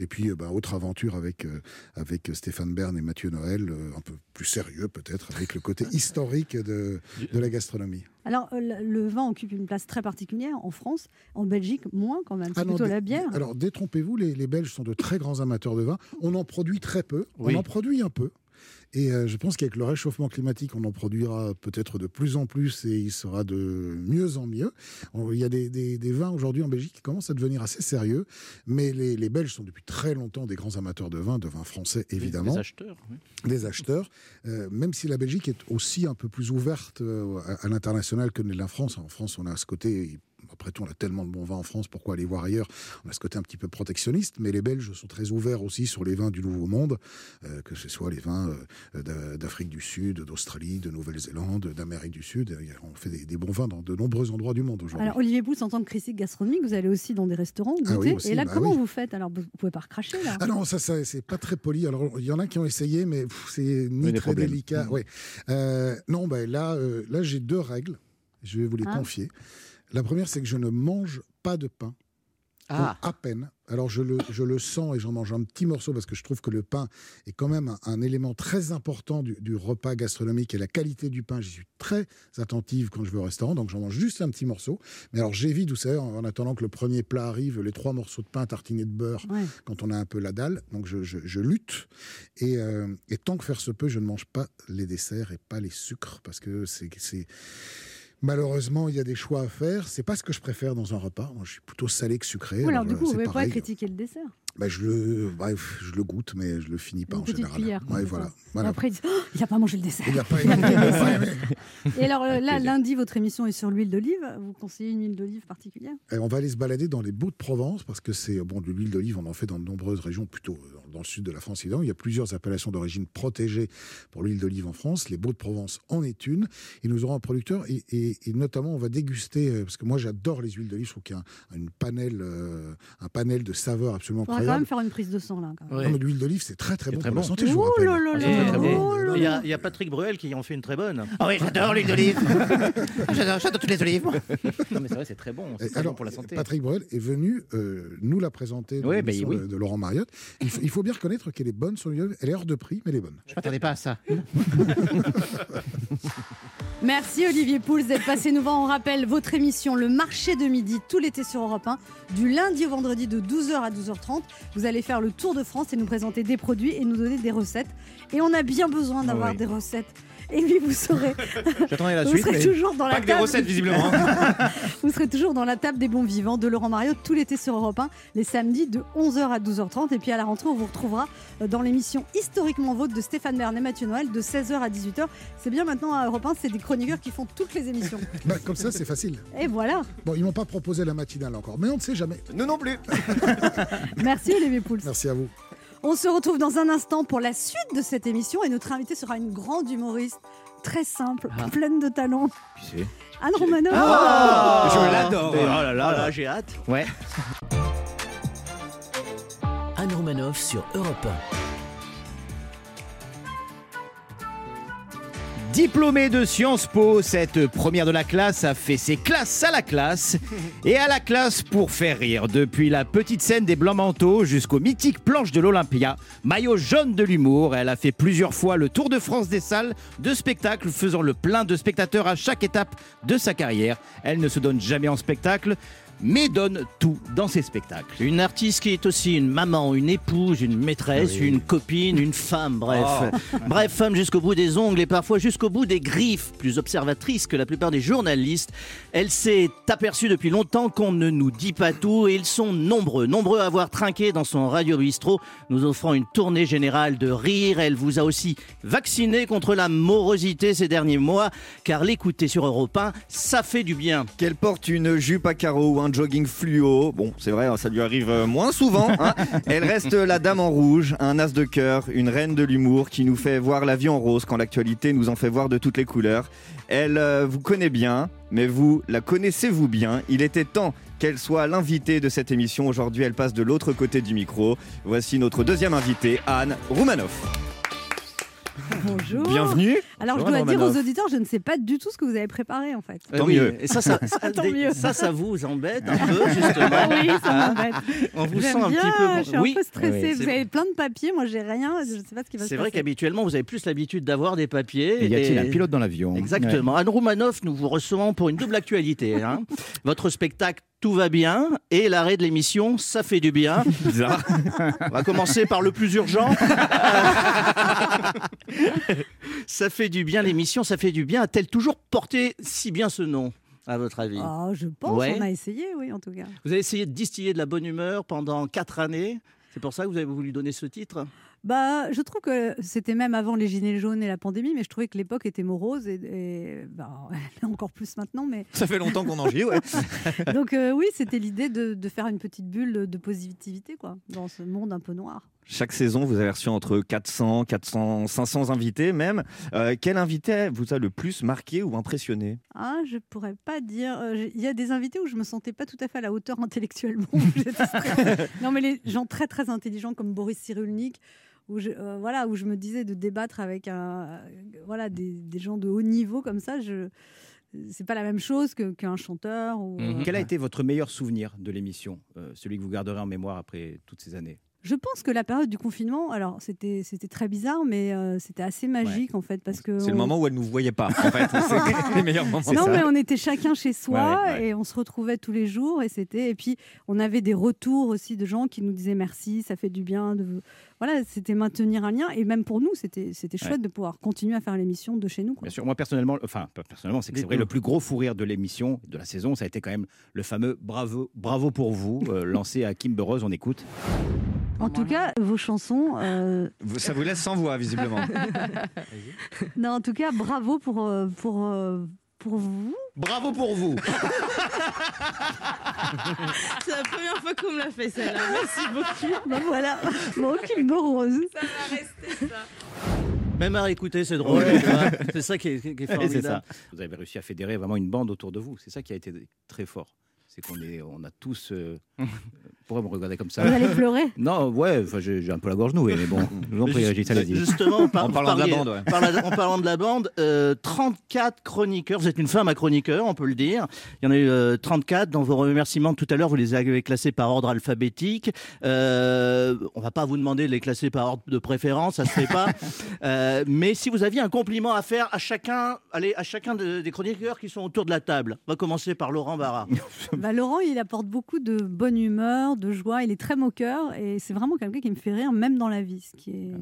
Et puis, euh, bah, autre aventure avec, euh, avec Stéphane Bern et Mathieu Noël, euh, un peu plus sérieux peut-être, avec le côté historique de, de la gastronomie. Alors, euh, le vin occupe une place très particulière en France, en Belgique, moins quand même. C'est Ah plutôt la bière. Alors, détrompez-vous, les, les Belges sont de très grands amateurs de vin. On en produit très peu, Oui. on en produit un peu. Et euh, je pense qu'avec le réchauffement climatique, on en produira peut-être de plus en plus et il sera de mieux en mieux. Il y a des, des- des vins aujourd'hui en Belgique qui commencent à devenir assez sérieux, mais les, les Belges sont depuis très longtemps des grands amateurs de vin, de vin français évidemment Les acheteurs. oui. des acheteurs, euh, même si la Belgique est aussi un peu plus ouverte euh, à, à l'international que la France. En France, on a ce côté, après tout, on a tellement de bons vins en France, pourquoi aller voir ailleurs On a ce côté un petit peu protectionniste, mais les Belges sont très ouverts aussi sur les vins du Nouveau Monde, euh, que ce soit les vins euh, d'A- d'Afrique du Sud, d'Australie, de Nouvelle-Zélande, d'Amérique du Sud. A- On fait des, des bons vins dans de nombreux endroits du monde aujourd'hui. Alors, Olivier Pouls, en tant que critique gastronomique, vous allez aussi dans des restaurants Ah goûter. oui, aussi, et là, bah comment oui. vous faites? Alors, vous pouvez pas recracher là. Ah non, ça, ça c'est pas très poli. Alors, il y en a qui ont essayé, mais c'est ni très problèmes. délicat. Ouais. Euh, non, ben là, euh, là j'ai deux règles. Je vais vous les Ah. confier. La première, c'est que je ne mange pas de pain. Ah. À peine. Alors je le, je le sens et j'en mange un petit morceau parce que je trouve que le pain est quand même un, un élément très important du, du repas gastronomique et la qualité du pain. J'y suis très attentive quand je vais au restaurant, donc j'en mange juste un petit morceau. Mais alors j'évite, vous savez, en, en attendant que le premier plat arrive, les trois morceaux de pain tartinés de beurre Ouais. quand on a un peu la dalle. Donc je, je- je lutte. Et, euh, et tant que faire se peut, je ne mange pas les desserts et pas les sucres parce que c'est. Malheureusement, il y a des choix à faire. C'est pas ce que je préfère dans un repas. Moi, je suis plutôt salé que sucré. Ou alors, du euh, coup, vous c'est pouvez pas critiquer le dessert. Bah, je le, bref, je le goûte, mais je le finis pas Une en général. cuillère, Ouais, voilà. voilà. Et après, disent, Oh, il n'a pas mangé le dessert. Il il a pas aimé. Et alors, euh, là, plaisir. lundi, votre émission est sur l'huile d'olive. Vous conseillez une huile d'olive particulière? Et on va aller se balader dans les bouts de Provence parce que c'est bon de l'huile d'olive, on en fait dans de nombreuses régions, plutôt euh, dans le sud de la France évidemment. Il y a plusieurs appellations d'origine protégées pour l'huile d'olive en France. Les Baux de Provence en est une. Et nous aurons un producteur et, et- et notamment on va déguster euh, parce que moi j'adore les huiles d'olive. Je trouve qu'il y a un, une panel, euh, un panel de saveurs absolument quand même faire une prise de sang là. Quand même. Ouais. Non, mais l'huile d'olive c'est très très bon très pour la bon. santé. Je vous rappelle. là là Et- là très et- bon. Il y, a- il y a Patrick Bruel qui en fait une très bonne. Ah oui, j'adore l'huile d'olive. j'adore, j'adore toutes les olives. non, mais c'est vrai, c'est très bon. C'est très alors, bon pour la santé. Patrick Bruel est venu euh, nous la présenter dans Oui, bah, oui. de, de Laurent Mariotte. Il faut, il faut bien reconnaître qu'elle est bonne son huile d'olive. Elle est hors de prix, mais elle est bonne. Je m'attendais pas à ça. Merci Olivier Pouls d'être passé nous voir. On rappelle votre émission Le Marché de Midi tout l'été sur Europe 1, du lundi au vendredi de 12h à 12h30. Vous allez faire le tour de France et nous présenter des produits et nous donner des recettes. Et on a bien besoin d'avoir Oui. des recettes. Et puis vous saurez, J'attendais la vous suite. serez mais toujours dans la que des recettes, visiblement. Vous serez toujours dans la table des bons vivants de Laurent Mario tout l'été sur Europe 1, les samedis de 11h à 12h30. Et puis à la rentrée, on vous retrouvera euh, dans l'émission Historiquement Vôtre de Stéphane Bern et Mathieu Noël de 16h à 18h. C'est bien maintenant à Europe 1, c'est des chroniqueurs qui font toutes les émissions. Bah, comme ça, c'est facile. Et voilà. Bon, ils m'ont pas proposé la matinale encore, mais on ne sait jamais. Nous non plus. Merci Olivier Pouls. Merci à vous. On se retrouve dans un instant pour la suite de cette émission et notre invitée sera une grande humoriste, très simple, pleine de talent. Qui c'est Anne Romanoff. Ah Je l'adore. Oh là Ah là. là, j'ai hâte. Ouais. Anne Romanoff sur Europe Diplômée de Sciences Po, cette première de la classe a fait ses classes à la classe et à la classe pour faire rire. Depuis la petite scène des blancs manteaux jusqu'aux mythiques planches de l'Olympia, maillot jaune de l'humour, elle a fait plusieurs fois le tour de France des salles de spectacle, faisant le plein de spectateurs à chaque étape de sa carrière. Elle ne se donne jamais en spectacle, mais donne tout dans ses spectacles. Une artiste qui est aussi une maman, une épouse, une maîtresse, oui. une copine, une femme, bref. Oh. Bref, femme jusqu'au bout des ongles et parfois jusqu'au bout des griffes, plus observatrice que la plupart des journalistes. Elle s'est aperçue depuis longtemps qu'on ne nous dit pas tout et ils sont nombreux, nombreux à avoir trinqué dans son radio bistrot, nous offrant une tournée générale de rire. Elle vous a aussi vacciné contre la morosité ces derniers mois, car l'écouter sur Europe 1, ça fait du bien. Qu'elle porte une jupe à carreaux ou un jogging fluo, bon c'est vrai, ça lui arrive euh, moins souvent. hein. Elle reste la dame en rouge, un as de cœur, une reine de l'humour qui nous fait voir la vie en rose quand l'actualité nous en fait voir de toutes les couleurs. Elle euh, vous connaît bien, mais vous la connaissez-vous bien? Il était temps qu'elle soit l'invitée de cette émission. Aujourd'hui, elle passe de l'autre côté du micro. Voici notre deuxième invitée, Anne Roumanoff. Bonjour. Bienvenue. Alors, Bonjour, je dois dire aux auditeurs, je ne sais pas du tout ce que vous avez préparé, en fait. Tant oui, mieux. Et ça, ça, ça, Tant des- mieux. ça, ça vous embête un peu, justement oui, ça Hein m'embête. On vous sent un bien, petit peu. Je suis un oui, peu stressée. oui, vous avez plein de papiers, moi j'ai rien. Je ne sais pas ce qui va se C'est vrai passer. qu'habituellement, vous avez plus l'habitude d'avoir des papiers. Et y a-t-il et- un pilote dans l'avion? Exactement. Anne Roumanoff, nous vous recevons pour une double actualité. hein. Votre spectacle Tout va bien et l'arrêt de l'émission Ça fait du bien. Bizarre. On va commencer par le plus urgent. ça fait du bien l'émission, ça fait du bien. A-t-elle toujours porté si bien ce nom, à votre avis? Ah, je pense, Ouais. on a essayé, oui, en tout cas. Vous avez essayé de distiller de la bonne humeur pendant quatre années. C'est pour ça que vous avez voulu donner ce titre? Bah, je trouve que c'était même avant les gilets jaunes et la pandémie, mais je trouvais que l'époque était morose et, et bah, elle est encore plus maintenant. Mais Ça fait longtemps qu'on en gît, ouais. donc euh, oui, c'était l'idée de, de faire une petite bulle de positivité, quoi, dans ce monde un peu noir. Chaque saison, vous avez reçu entre 400, 400, 500 invités même. Euh, quel invité vous a le plus marqué ou impressionné? Ah, je pourrais pas dire. euh, Il y a des invités où je me sentais pas tout à fait à la hauteur intellectuellement. Non, mais les gens très très intelligents comme Boris Cyrulnik, où je, euh, voilà, où je me disais de débattre avec un, euh, voilà, des, des gens de haut niveau comme ça, je c'est pas la même chose que- qu'un chanteur. Ou, euh, Quel a été votre meilleur souvenir de l'émission euh, Celui que vous garderez en mémoire après toutes ces années? Je pense que la période du confinement, alors c'était c'était très bizarre, mais euh, c'était assez magique en fait parce que C'est le moment où elle ne nous voyait pas, en fait. C'est les meilleurs moments. Non, mais on était chacun chez soi Ouais, ouais. et on se retrouvait tous les jours et c'était et puis on avait des retours aussi de gens qui nous disaient merci, ça fait du bien de voilà, c'était maintenir un lien et même pour nous c'était c'était chouette Ouais. de pouvoir continuer à faire l'émission de chez nous. quoi. Bien sûr, moi personnellement, enfin pas personnellement, c'est que c'est vrai, le plus gros fou rire de l'émission, de la saison, ça a été quand même le fameux bravo, bravo pour vous, euh, lancé à Kim Burrows, on écoute. En tout cas, vos chansons. euh, Ça vous laisse sans voix, visiblement. non, en tout cas, bravo pour euh, pour euh, pour vous. Bravo pour vous C'est la première fois qu'on me l'a fait celle-là. Merci beaucoup. Bah voilà, bon, Kim Rose. Ça va rester ça. Même à écouter, c'est drôle. Ouais. tu vois. C'est ça qui est, qui est formidable. ça. Vous avez réussi à fédérer vraiment une bande autour de vous. C'est ça qui a été très fort. C'est qu'on est, on a tous. Euh, pourquoi me regarder comme ça Vous allez pleurer? Non, ouais, enfin, j'ai un peu la gorge nouée, mais bon, je vous en prie, Juste- allez-y. Justement, par- En parlant de la parliez- bande, ouais. par la- en parlant de la bande, euh, 34 chroniqueurs. Vous êtes une femme à chroniqueur, on peut le dire. Il y en a eu euh, 34. Dans vos remerciements tout à l'heure, vous les avez classés par ordre alphabétique. Euh, on va pas vous demander de les classer par ordre de préférence, ça se fait pas. Euh, mais si vous aviez un compliment à faire à chacun, allez, à chacun de- des chroniqueurs qui sont autour de la table, on va commencer par Laurent Barra. Bah, Laurent, il apporte beaucoup de bonne humeur, de joie. Il est très moqueur et c'est vraiment quelqu'un qui me fait rire, même dans la vie. Ce qui est,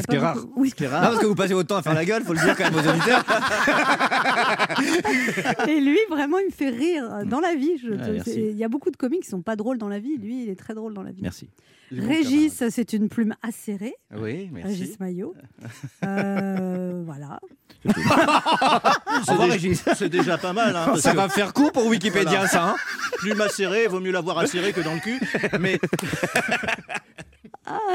Ce qui rare. beaucoup- Oui. Ce qui est Non, rare. parce que vous passez autant à faire la gueule, faut le dire quand même aux auditeurs. Et lui, vraiment, il me fait rire dans la vie. Je- Ah, il y a beaucoup de comiques qui sont pas drôles dans la vie. Lui, il est très drôle dans la vie. Merci. Régis, c'est une plume acérée. Oui, merci. Régis Maillot. Euh, voilà. C'est déjà- Régis. C'est déjà pas mal. Hein, parce Ça que- va faire court pour Wikipédia, Voilà. ça. hein. plus macéré, vaut mieux l'avoir acéré que dans le cul. Mais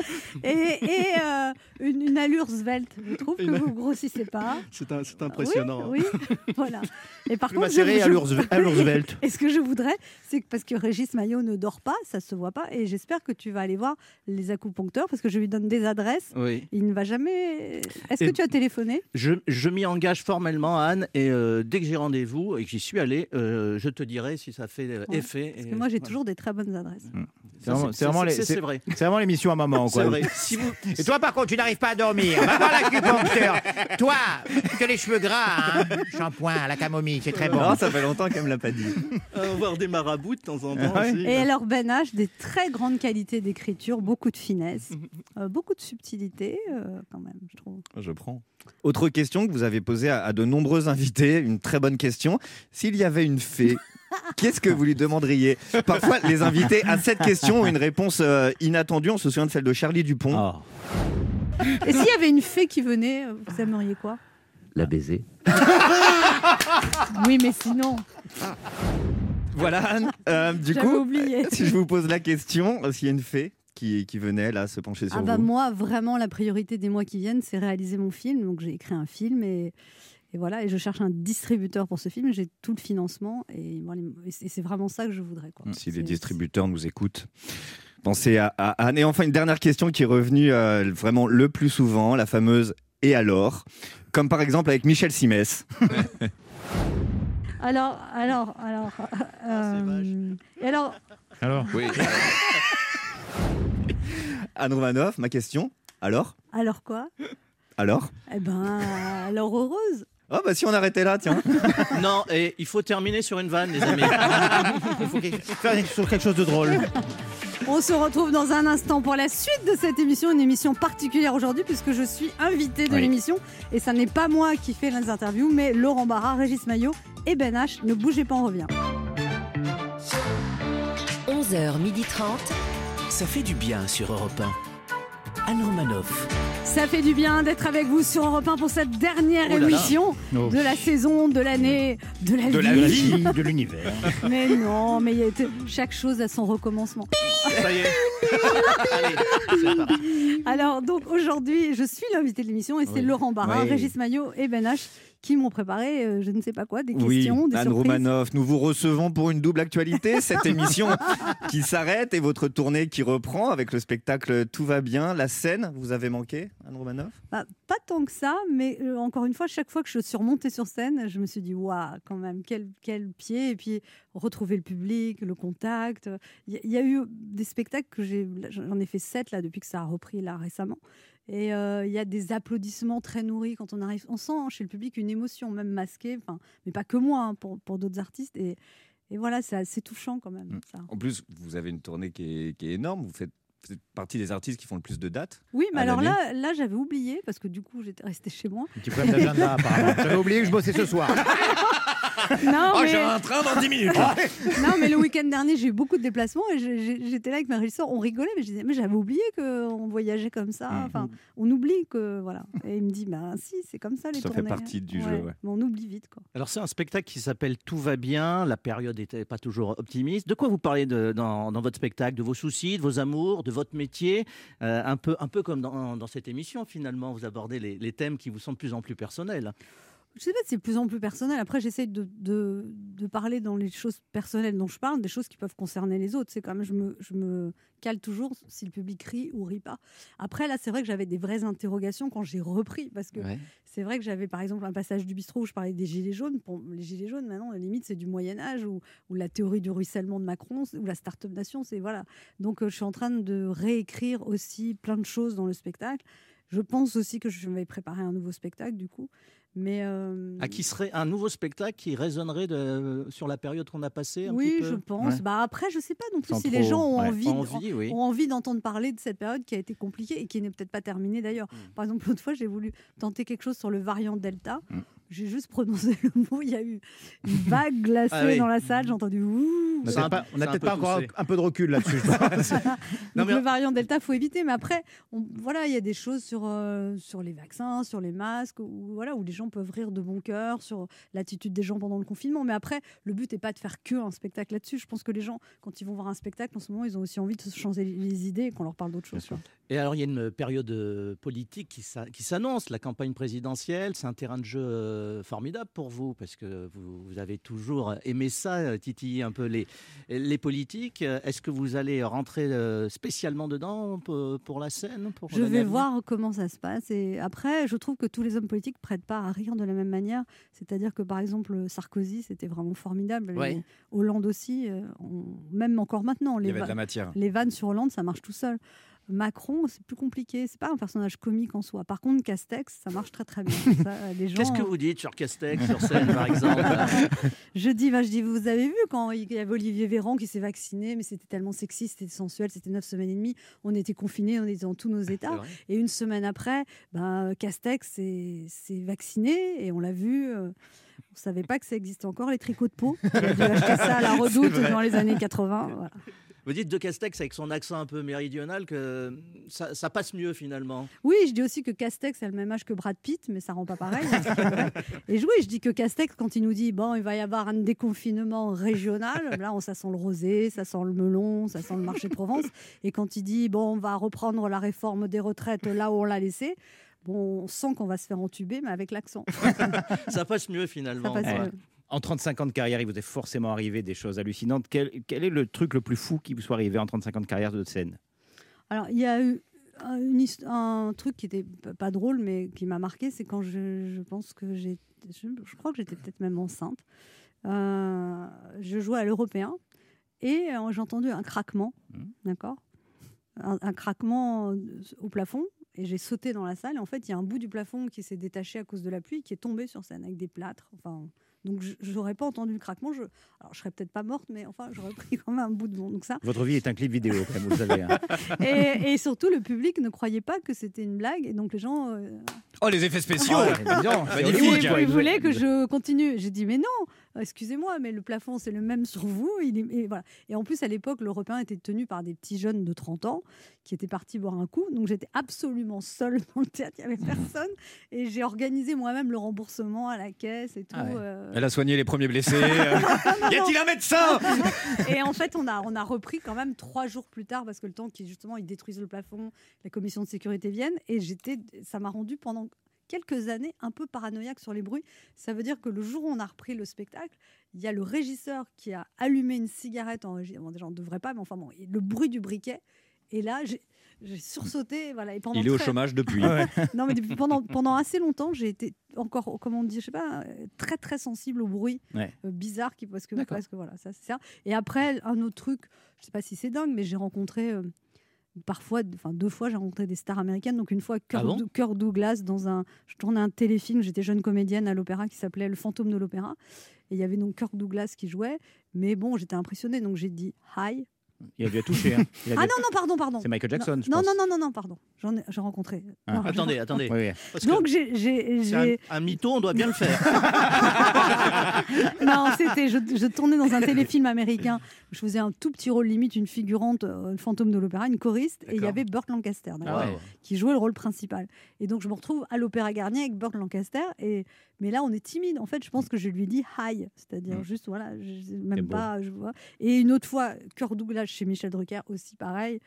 Et, et, euh, une, une allure svelte. Je trouve que vous grossissez pas. c'est un- c'est impressionnant. Oui, oui. voilà. Et par Plus contre, macéré je- l'ours- à l'oursvelt. Et ce que je voudrais, c'est que parce que Régis Maillot ne dort pas, ça se voit pas, et j'espère que tu vas aller voir les acupuncteurs parce que je lui donne des adresses. Oui. Il ne va jamais. Est-ce Et- que tu as téléphoné? Je, je m'y engage formellement, Anne, et euh, dès que j'ai rendez-vous et que j'y suis allé, euh, je te dirai si ça fait Ouais, effet. Parce Et- que moi, j'ai voilà. toujours des très bonnes adresses. Vraiment c'est vraiment l'émission à maman, quoi. Vrai. Si vous, Et toi, par contre, tu n'arrives pas à dormir. Va voir l'acupuncteur. toi, tu as les cheveux gras, hein. Shampoing à la camomille, c'est très bon. Non, ça fait longtemps qu'elle me l'a pas dit. euh, voir des marabouts de temps en temps. Ouais. aussi. Et alors, Ben H, des très grandes qualités d'écriture, beaucoup de finesse, euh, beaucoup de subtilité, euh, quand même, je trouve. Je prends. Autre question que vous avez posée à, à de nombreux invités, une très bonne question. S'il y avait une fée, qu'est-ce que vous lui demanderiez Parfois, les invités à cette question ont une réponse euh, inattendue. On se souvient de celle de Charlie Dupont. Ah. Et s'il y avait une fée qui venait, vous aimeriez quoi? La baiser. Oui, mais sinon, Voilà, Anne. Euh, du coup, oublié. si je vous pose la question, euh, s'il y a une fée qui, qui venait là se pencher sur Ah bah vous. moi, vraiment, la priorité des mois qui viennent, c'est réaliser mon film. Donc j'ai écrit un film et, et voilà, et je cherche un distributeur pour ce film. J'ai tout le financement et, c'est vraiment ça que je voudrais. Quoi. Si les distributeurs nous écoutent. Pensez à, à Anne. Et enfin, une dernière question qui est revenue euh, vraiment le plus souvent, la fameuse Et alors? Comme par exemple avec Michel Simès. Alors, alors, alors. euh, et alors, Alors Oui. Anne Romanoff, ma question. Alors? Alors quoi? Alors? Eh ben, alors heureuse. Oh bah si on arrêtait là, tiens. Non, et il faut terminer sur une vanne, les amis. Il faut quelque- faire sur quelque chose de drôle. On se retrouve dans un instant pour la suite de cette émission, une émission particulière aujourd'hui puisque je suis invitée de Oui. l'émission et ça n'est pas moi qui fais les interviews mais Laurent Barra, Régis Maillot et Ben H. Ne bougez pas, on revient. 11h30. Ça fait du bien sur Europe 1. Anne Romanoff. Ça fait du bien d'être avec vous sur Europe 1 pour cette dernière Oh là là. émission Oh. de la saison, de l'année, de la De vie. De la vie, de l'univers. Mais non, mais il y a été- chaque chose a son recommencement. Ça y est. Allez, c'est parti. Alors, donc aujourd'hui, je suis l'invité de l'émission et c'est Oui. Laurent Barra, Oui. Régis Maillot et Ben H qui m'ont préparé, euh, je ne sais pas quoi, des Oui, questions, des Anne surprises. Romanoff, nous vous recevons pour une double actualité. Cette émission qui s'arrête et votre tournée qui reprend avec le spectacle Tout va bien. La scène, vous avez manqué, Anne Romanoff? Bah, pas tant que ça, mais euh, encore une fois, chaque fois que je suis remontée sur scène, je me suis dit, waouh, quand même, quel, quel pied. Et puis, retrouver le public, le contact. Il y, y a eu des spectacles que j'ai, j'en ai fait sept là, depuis que ça a repris là récemment. Et euh, il y a des applaudissements très nourris quand on arrive. On sent hein, chez le public une émotion, même masquée, enfin, mais pas que moi, hein, pour, pour d'autres artistes. Et, et voilà, c'est assez touchant quand même. Mm. ça. En plus, vous avez une tournée qui est, qui est énorme. Vous faites, vous faites partie des artistes qui font le plus de dates. Oui, mais alors là, là j'avais oublié, parce que du coup, j'étais restée chez moi. Un petit problème d'agenda, apparemment. J'avais oublié que je bossais ce soir. Non, Oh, mais... j'ai un train dans 10 minutes. Non, mais le week-end dernier, j'ai eu beaucoup de déplacements et j'étais là avec ma régisseur. On rigolait, mais je disais, mais j'avais oublié qu'on voyageait comme ça. Mhm. Enfin, on oublie que. Voilà. Et il me dit, bah si, c'est comme ça les Ça fait partie du jeu, ouais. Mais on oublie vite, quoi. Alors c'est un spectacle qui s'appelle Tout va bien. La période n'était pas toujours optimiste. De quoi vous parlez de- dans, dans votre spectacle? De vos soucis, de vos amours, de votre métier? Euh, un, peu, un peu comme dans, dans cette émission finalement. Vous abordez les, les thèmes qui vous sont de plus en plus personnels. Je sais pas c'est de plus en plus personnel. Après, j'essaie de, de, de parler dans les choses personnelles dont je parle, des choses qui peuvent concerner les autres. C'est quand même, je me, je me cale toujours si le public rit ou rit pas. Après, là, c'est vrai que j'avais des vraies interrogations quand j'ai repris, parce que c'est vrai que j'avais par exemple un passage du bistrot où je parlais des gilets jaunes. Pour les gilets jaunes, maintenant, la limite, c'est du Moyen Âge ou, ou la théorie du ruissellement de Macron ou la start-up nation. C'est voilà. Donc, euh, je suis en train de réécrire aussi plein de choses dans le spectacle. Je pense aussi que je vais préparer un nouveau spectacle, du coup. Mais euh, À qui serait un nouveau spectacle qui résonnerait de- sur la période qu'on a passée un oui, petit peu je pense. Ouais. Bah après, je sais pas non plus Sans si les gens ont ouais. envie, Envie, oui. ont envie d'entendre parler de cette période qui a été compliquée et qui n'est peut-être pas terminée d'ailleurs. Mm. Par exemple, l'autre fois, j'ai voulu tenter quelque chose sur le variant Delta. Mm. J'ai juste prononcé le mot, il y a eu une vague glacée Ah oui. dans la salle, j'ai entendu ouh. On n'a peut-être pas, encore un, un peu de recul là-dessus. Donc mais- le variant Delta, faut éviter. Mais après, on- voilà, il y a des choses sur, euh, sur les vaccins, sur les masques, où, voilà, où les gens peuvent rire de bon cœur, sur l'attitude des gens pendant le confinement. Mais après, le but n'est pas de faire que un spectacle là-dessus. Je pense que les gens, quand ils vont voir un spectacle, en ce moment, ils ont aussi envie de se changer les idées et qu'on leur parle d'autre chose. Et alors, il y a une période euh, politique qui s'a- qui s'annonce, la campagne présidentielle. C'est un terrain de jeu euh, formidable pour vous, parce que vous, vous avez toujours aimé ça, euh, titiller un peu les, les politiques. Est-ce que vous allez rentrer spécialement dedans pour, pour la scène pour Je vais voir comment ça se passe. Et après, je trouve que tous les hommes politiques prêtent pas à rire de la même manière. C'est-à-dire que, par exemple, Sarkozy, c'était vraiment formidable. Ouais. Et Hollande aussi, on- même encore maintenant. Il Les, y avait de va- la matière. les vannes sur Hollande, ça marche tout seul. Macron, c'est plus compliqué. C'est pas un personnage comique en soi. Par contre, Castex, ça marche très très bien. Euh, gens, Qu'est-ce que vous dites sur Castex, sur scène, par exemple Je dis, bah, je dis, vous avez vu quand il y avait Olivier Véran qui s'est vacciné, mais c'était tellement sexy, c'était sensuel, c'était neuf semaines et demie. On était confinés, on était dans tous nos états. Et une semaine après, ben, Castex s'est vacciné et on l'a vu. euh, on savait pas que ça existait encore, les tricots de peau. Il a dû acheter ça à la redoute dans les années 80. voilà. Vous dites de Castex avec son accent un peu méridional que ça, ça passe mieux finalement. Oui, je dis aussi que Castex a le même âge que Brad Pitt, mais ça rend pas pareil. hein, et je- oui, je dis que Castex, quand il nous dit bon, il va y avoir un déconfinement régional, là, on, ça sent le rosé, ça sent le melon, ça sent le marché de Provence. Et quand il dit bon, on va reprendre la réforme des retraites là où on l'a laissé, bon, on sent qu'on va se faire entuber, mais avec l'accent. Ça passe mieux Ça finalement. passe Ouais. mieux. En 35 ans de carrière, il vous est forcément arrivé des choses hallucinantes. Quel, quel est le truc le plus fou qui vous soit arrivé en 35 ans de carrière de scène? Alors, il y a eu un, une hist- un truc qui était pas drôle, mais qui m'a marqué, c'est quand je, je pense que j'ai. Je, je crois que j'étais peut-être même enceinte. Euh, je jouais à l'européen et euh, j'ai entendu un craquement, d'accord? Un, un craquement euh, au plafond. Et j'ai sauté dans la salle. Et en fait, il y a un bout du plafond qui s'est détaché à cause de la pluie, qui est tombé sur scène avec des plâtres. Enfin, donc, je j'aurais pas entendu le craquement. Je, alors, je serais peut-être pas morte, mais enfin, j'aurais pris quand même un bout de bon. Donc ça, Votre vie est un clip vidéo, quand même, vous le savez. hein. et, et surtout, le public ne croyait pas que c'était une blague. Et donc, les gens. euh, Oh, les effets spéciaux Magnifique. Ils voulaient que je continue. J'ai dit, mais non, excusez-moi, mais le plafond, c'est le même sur vous. Il est- et, voilà. et en plus, à l'époque, l'Européen était tenu par des petits jeunes de 30 ans qui étaient partis boire un coup. Donc, j'étais absolument seule dans le théâtre. Il n'y avait personne. Et j'ai organisé moi-même le remboursement à la caisse et tout. Ah ouais. euh. Elle a soigné les premiers blessés. euh. y a-t-il un médecin? Et en fait, on a, on a repris quand même trois jours plus tard parce que le temps qu'ils justement ils détruisent le plafond, la commission de sécurité vienne et j'étais, ça m'a rendu pendant quelques années un peu paranoïaque sur les bruits. Ça veut dire que le jour où on a repris le spectacle, il y a le régisseur qui a allumé une cigarette en régie. Bon, déjà, on ne devrait pas, mais enfin bon, le bruit du briquet. Et là, j'ai j'ai sursauté, voilà. Et pendant Il est au chômage depuis. non, mais depuis- pendant, pendant assez longtemps, j'ai été encore, comment on dit, je sais pas, très très sensible au bruit Ouais. euh, bizarre qui parce que parce que voilà, ça c'est ça. Et après, un autre truc, je sais pas si c'est dingue, mais j'ai rencontré euh, parfois, enfin deux fois, j'ai rencontré des stars américaines. Donc une fois, Kirk, Ah bon Dou- Kirk Douglas dans un, je tournais un téléfilm, j'étais jeune comédienne à l'opéra qui s'appelait Le Fantôme de l'opéra, et il y avait donc Kirk Douglas qui jouait. Mais bon, j'étais impressionnée, donc j'ai dit hi. Il a dû toucher. hein. Il a Ah dû- non non pardon pardon. C'est Michael Jackson, Non je non, pense. non non non non pardon. J'en ai, j'ai rencontré. Ah. Non, j'ai- Attendez, attendez. Oui, oui. Donc j'ai j'ai c'est un, un mytho, on doit bien le faire. non, c'était je, je tournais dans un téléfilm américain. Je faisais un tout petit rôle limite, une figurante, euh, fantôme de l'opéra, une choriste, et il y avait Burt Lancaster, Ah ouais. qui jouait le rôle principal. Et donc je me retrouve à l'Opéra Garnier avec Burt Lancaster, et mais là on est timide. En fait, je pense que je lui dit hi, c'est-à-dire Mm. juste voilà, je- même pas. Je vois. Et une autre fois, Cœur Douglas chez Michel Drucker aussi pareil.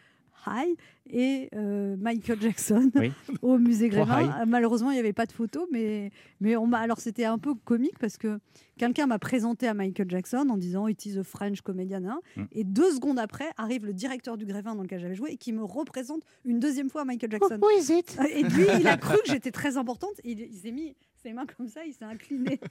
Hi et euh, Michael Jackson Oui. au musée Grévin. Malheureusement, il n'y avait pas de photos, mais, mais on m'a. Alors, c'était un peu comique parce que quelqu'un m'a présenté à Michael Jackson en disant It is a French comedian. hein. Mm. Et deux secondes après, arrive le directeur du Grévin dans lequel j'avais joué et qui me représente une deuxième fois à Michael Jackson. Et lui, il a cru que j'étais très importante. Il, il s'est mis ses mains comme ça, il s'est incliné.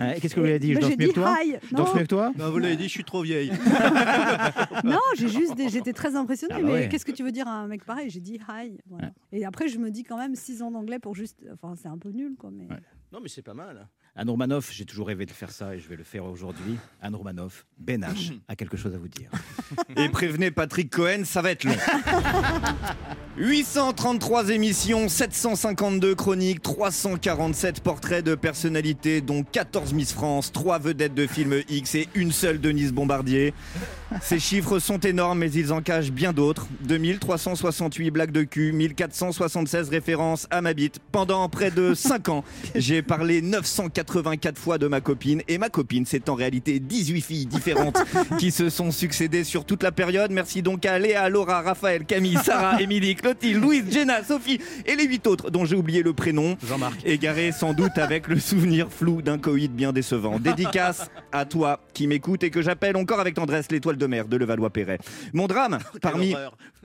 Hein, Qu'est-ce que vous lui avez dit Je Bah, danse J'ai mieux dit que toi hi. Je danse Non, mieux que toi Non, vous l'avez dit, je suis trop vieille. non j'ai juste, des- j'étais très impressionnée. Ah bah mais ouais. qu'est-ce que tu veux dire à un mec pareil? J'ai dit hi. voilà. Et après, je me dis quand même 6 ans d'anglais pour juste. Enfin, c'est un peu nul, quoi. Mais... Non, mais c'est pas mal. Anne Romanoff, j'ai toujours rêvé de faire ça et je vais le faire aujourd'hui. Anne Romanoff, Ben H a quelque chose à vous dire. Et prévenez Patrick Cohen, ça va être long. 833 émissions, 752 chroniques, 347 portraits de personnalités, dont 14 Miss France, 3 vedettes de films X et une seule Denise Bombardier. Ces chiffres sont énormes, mais ils en cachent bien d'autres. 2368 blagues de cul, 1476 références à ma bite. Pendant près de 5 ans, j'ai parlé 984 fois de ma copine. Et ma copine, c'est en réalité 18 filles différentes qui se sont succédées sur toute la période. Merci donc à Léa, Laura, Raphaël, Camille, Sarah, Émilie, Louise, Jenna, Sophie et les 8 autres dont j'ai oublié le prénom. Jean-Marc. Égaré sans doute avec le souvenir flou d'un coït bien décevant. Dédicace à toi qui m'écoute et que j'appelle encore avec tendresse l'étoile de mer de Levallois-Perret. Mon drame, parmi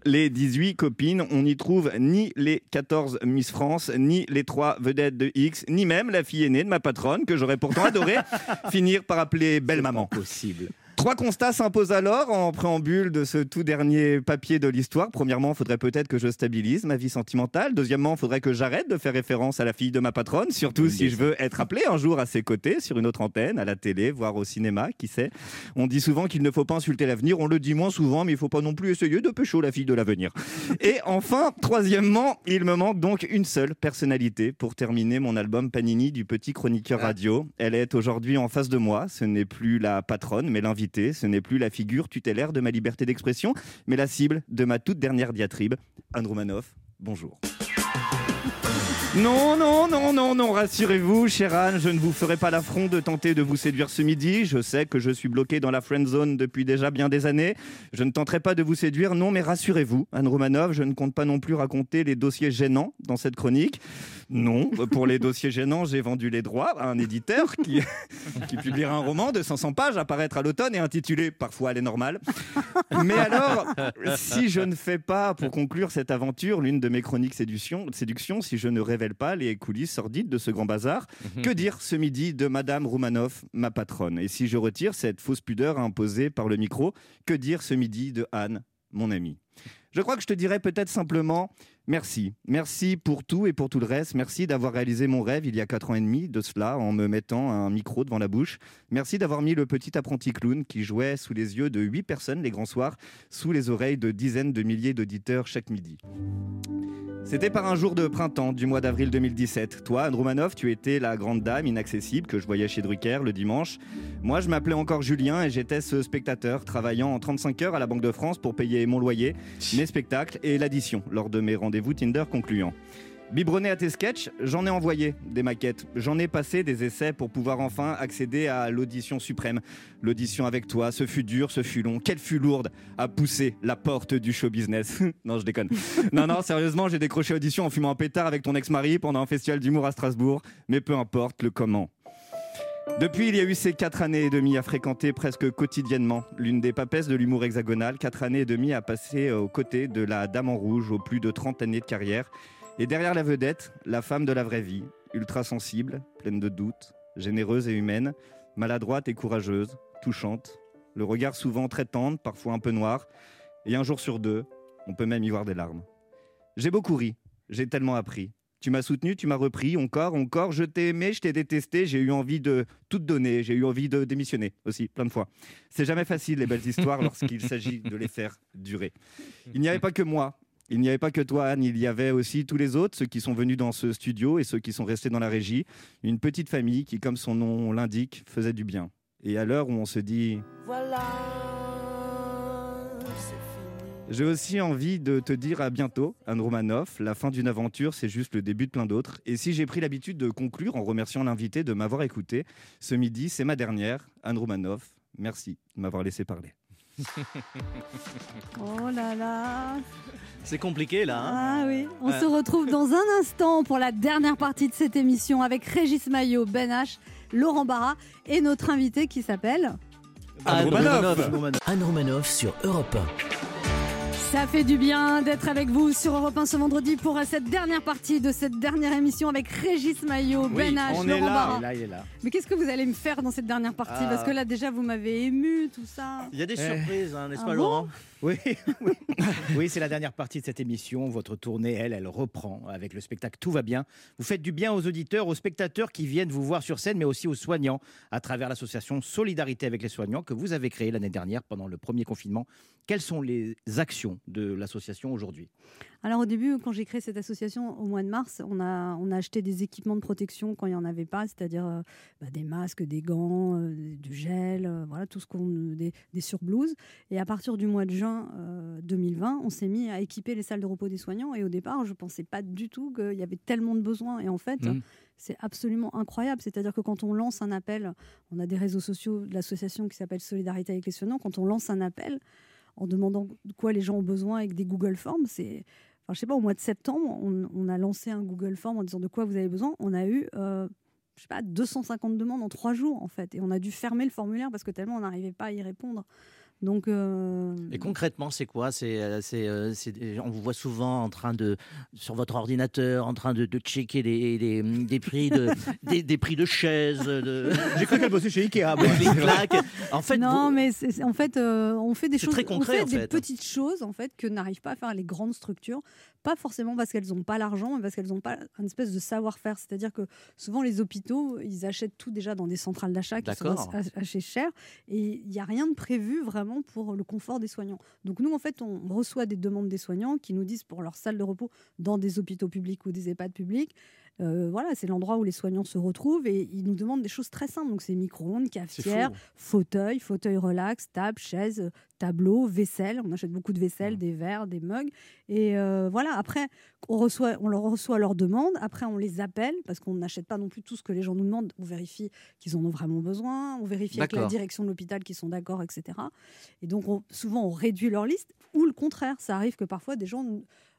les 18 copines, on n'y trouve ni les 14 Miss France, ni les 3 vedettes de X, ni même la fille aînée de ma patronne, que j'aurais pourtant adoré finir par appeler belle maman. Possible. Trois constats s'imposent alors en préambule de ce tout dernier papier de l'histoire. Premièrement, il faudrait peut-être que je stabilise ma vie sentimentale. Deuxièmement, il faudrait que j'arrête de faire référence à la fille de ma patronne, surtout si je veux être appelé un jour à ses côtés sur une autre antenne, à la télé, voire au cinéma, qui sait. On dit souvent qu'il ne faut pas insulter l'avenir, on le dit moins souvent, mais il ne faut pas non plus essayer de pécho la fille de l'avenir. Et enfin, troisièmement, il me manque donc une seule personnalité pour terminer mon album Panini du petit chroniqueur radio. Elle est aujourd'hui en face de moi. Ce n'est plus la patronne, mais l'invité. Ce n'est plus la figure tutélaire de ma liberté d'expression, mais la cible de ma toute dernière diatribe. Anne Romanoff, bonjour. Non, non, non, non, non, rassurez-vous, chère Anne, je ne vous ferai pas l'affront de tenter de vous séduire ce midi. Je sais que je suis bloqué dans la friend zone depuis déjà bien des années. Je ne tenterai pas de vous séduire, non, mais rassurez-vous, Anne Romanov, je ne compte pas non plus raconter les dossiers gênants dans cette chronique. Non, pour les dossiers gênants, j'ai vendu les droits à un éditeur qui, qui publiera un roman de 500 pages à paraître à l'automne et intitulé Parfois elle est normale. Mais alors, si je ne fais pas, pour conclure cette aventure, l'une de mes chroniques séduction, séduction, si je ne révèle pas les coulisses sordides de ce grand bazar, que dire ce midi de Madame Roumanoff, ma patronne? Et si je retire cette fausse pudeur imposée par le micro, que dire ce midi de Anne, mon amie? Je crois que je te dirais peut-être simplement merci. Merci pour tout et pour tout le reste. Merci d'avoir réalisé mon rêve il y a 4 ans et demi de cela en me mettant un micro devant la bouche. Merci d'avoir mis le petit apprenti clown qui jouait sous les yeux de 8 personnes les grands soirs, sous les oreilles de dizaines de milliers d'auditeurs chaque midi. C'était par un jour de printemps du mois d'avril 2017. Toi, Anne Roumanoff, tu étais la grande dame inaccessible que je voyais chez Drucker le dimanche. Moi, je m'appelais encore Julien et j'étais ce spectateur travaillant en 35 heures à la Banque de France pour payer mon loyer, mes spectacles et l'addition lors de mes rendez-vous Tinder concluants. Biberonné à tes sketchs, j'en ai envoyé des maquettes. J'en ai passé des essais pour pouvoir enfin accéder à l'audition suprême. L'audition avec toi, ce fut dur, ce fut long. Quelle fut lourde à pousser la porte du show business. non, je déconne. Non, non, sérieusement, j'ai décroché audition en fumant un pétard avec ton ex-mari pendant un festival d'humour à Strasbourg. Mais peu importe le comment. Depuis, il y a eu ces quatre années et demie à fréquenter presque quotidiennement l'une des papesses de l'humour hexagonal, quatre années et demie à passer aux côtés de la Dame en Rouge aux plus de 30 années de carrière. Et derrière la vedette, la femme de la vraie vie, ultra sensible, pleine de doutes, généreuse et humaine, maladroite et courageuse, touchante, le regard souvent très tendre, parfois un peu noir, et un jour sur deux, on peut même y voir des larmes. J'ai beaucoup ri, j'ai tellement appris. Tu m'as soutenu, tu m'as repris, encore, encore, je t'ai aimé, je t'ai détesté, j'ai eu envie de tout te donner, j'ai eu envie de démissionner aussi, plein de fois. C'est jamais facile les belles histoires lorsqu'il s'agit de les faire durer. Il n'y avait pas que moi, il n'y avait pas que toi, Anne, il y avait aussi tous les autres, ceux qui sont venus dans ce studio et ceux qui sont restés dans la régie. Une petite famille qui, comme son nom l'indique, faisait du bien. Et à l'heure où on se dit Voilà, J'ai aussi envie de te dire à bientôt, Anne Romanoff. La fin d'une aventure, c'est juste le début de plein d'autres. Et si j'ai pris l'habitude de conclure en remerciant l'invité de m'avoir écouté, ce midi, c'est ma dernière, Anne Romanoff. Merci de m'avoir laissé parler. Oh là là C'est compliqué là. hein Ah oui, on Ouais. se retrouve dans un instant pour la dernière partie de cette émission avec Régis Maillot, Ben H, Laurent Barra et notre invité qui s'appelle... Anne Romanoff. Anne Romanoff sur Europe Ça fait du bien d'être avec vous sur Europe 1 ce vendredi pour cette dernière partie de cette dernière émission avec Régis Maillot, Ben H, on est Laurent là. Barra. Et là, il est là. Mais qu'est-ce que vous allez me faire dans cette dernière partie? Ah. Parce que là déjà vous m'avez ému, tout ça. Il y a des Eh. surprises, hein, n'est-ce Ah pas, bon? Laurent Oui, oui. C'est la dernière partie de cette émission. Votre tournée, elle, elle reprend avec le spectacle Tout va bien. Vous faites du bien aux auditeurs, aux spectateurs qui viennent vous voir sur scène, mais aussi aux soignants à travers l'association Solidarité avec les soignants que vous avez créée l'année dernière pendant le premier confinement. Quelles sont les actions de l'association aujourd'hui? Alors au début, quand j'ai créé cette association au mois de mars, on a, on a acheté des équipements de protection quand il n'y en avait pas, c'est-à-dire euh, bah, des masques, des gants, euh, du gel, euh, voilà, tout ce qu'on, des, des surblouses. Et à partir du mois de juin euh, 2020, on s'est mis à équiper les salles de repos des soignants. Et au départ, je ne pensais pas du tout qu'il y avait tellement de besoins. Et en fait, Mhm. c'est absolument incroyable. C'est-à-dire que quand on lance un appel, on a des réseaux sociaux de l'association qui s'appelle Solidarité avec les soignants. Quand on lance un appel en demandant de quoi les gens ont besoin avec des Google Forms, c'est Enfin, je sais pas, au mois de septembre, on, on a lancé un Google Form en disant de quoi vous avez besoin. On a eu, euh, je sais pas, 250 demandes en trois jours, en fait. Et on a dû fermer le formulaire parce que tellement on n'arrivait pas à y répondre. Donc, euh, Et concrètement, c'est quoi? C'est, euh, c'est, euh, c'est on vous voit souvent en train de, sur votre ordinateur, en train de, de checker des, des, des prix de, des, des prix de chaises, de, J'ai cru qu'elle bossait chez Ikea. moi. En fait, non, vous- mais c'est- en fait, euh, on fait des C'est choses, très concret, on en fait des fait. petites choses en fait que n'arrivent pas à faire les grandes structures, pas forcément parce qu'elles n'ont pas l'argent, mais parce qu'elles n'ont pas une espèce de savoir-faire. C'est-à-dire que souvent les hôpitaux, ils achètent tout déjà dans des centrales d'achat qui sont assez chères et il n'y a rien de prévu vraiment pour le confort des soignants. Donc nous, en fait, on reçoit des demandes des soignants qui nous disent pour leur salle de repos dans des hôpitaux publics ou des EHPAD publics, euh, voilà, c'est l'endroit où les soignants se retrouvent et ils nous demandent des choses très simples. Donc c'est micro-ondes, cafetière, fou. fauteuil, fauteuil relax, table, chaise, tableau, vaisselle. On achète beaucoup de vaisselle, des verres, des mugs. Et euh, voilà, après, on, reçoit, on leur reçoit leurs demandes. Après, on les appelle parce qu'on n'achète pas non plus tout ce que les gens nous demandent. On vérifie qu'ils en ont vraiment besoin. On vérifie avec la direction de l'hôpital qu'ils sont d'accord, etc. Et donc, on- souvent, on réduit leur liste. Ou le contraire, ça arrive que parfois, des gens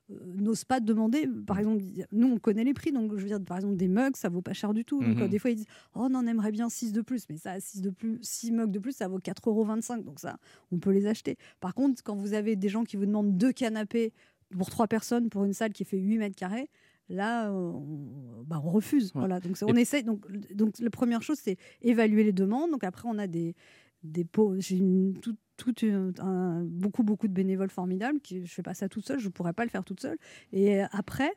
n'osent pas demander. Par exemple, nous, on connaît les prix. Donc, je veux dire, par exemple, des mugs, ça vaut pas cher du tout. Donc, Mhm. euh, des fois, ils disent Oh, on en aimerait bien 6 de plus. Mais ça, 6 de plus, 6 mugs de plus, ça vaut 4,25 euros. Donc, ça, on peut les acheter. Par contre, quand vous avez des gens qui vous demandent deux canapés pour trois personnes pour une salle qui fait 8 mètres carrés, là, on, bah, on refuse. Voilà. Donc, on Et- essaye. Donc, donc, la première chose, c'est évaluer les demandes. Donc, après, on a des, des. J'ai une, tout, tout une- un- beaucoup, beaucoup de bénévoles formidables. Qui, je fais pas ça toute seule. Je pourrais pas le faire toute seule. Et euh, après,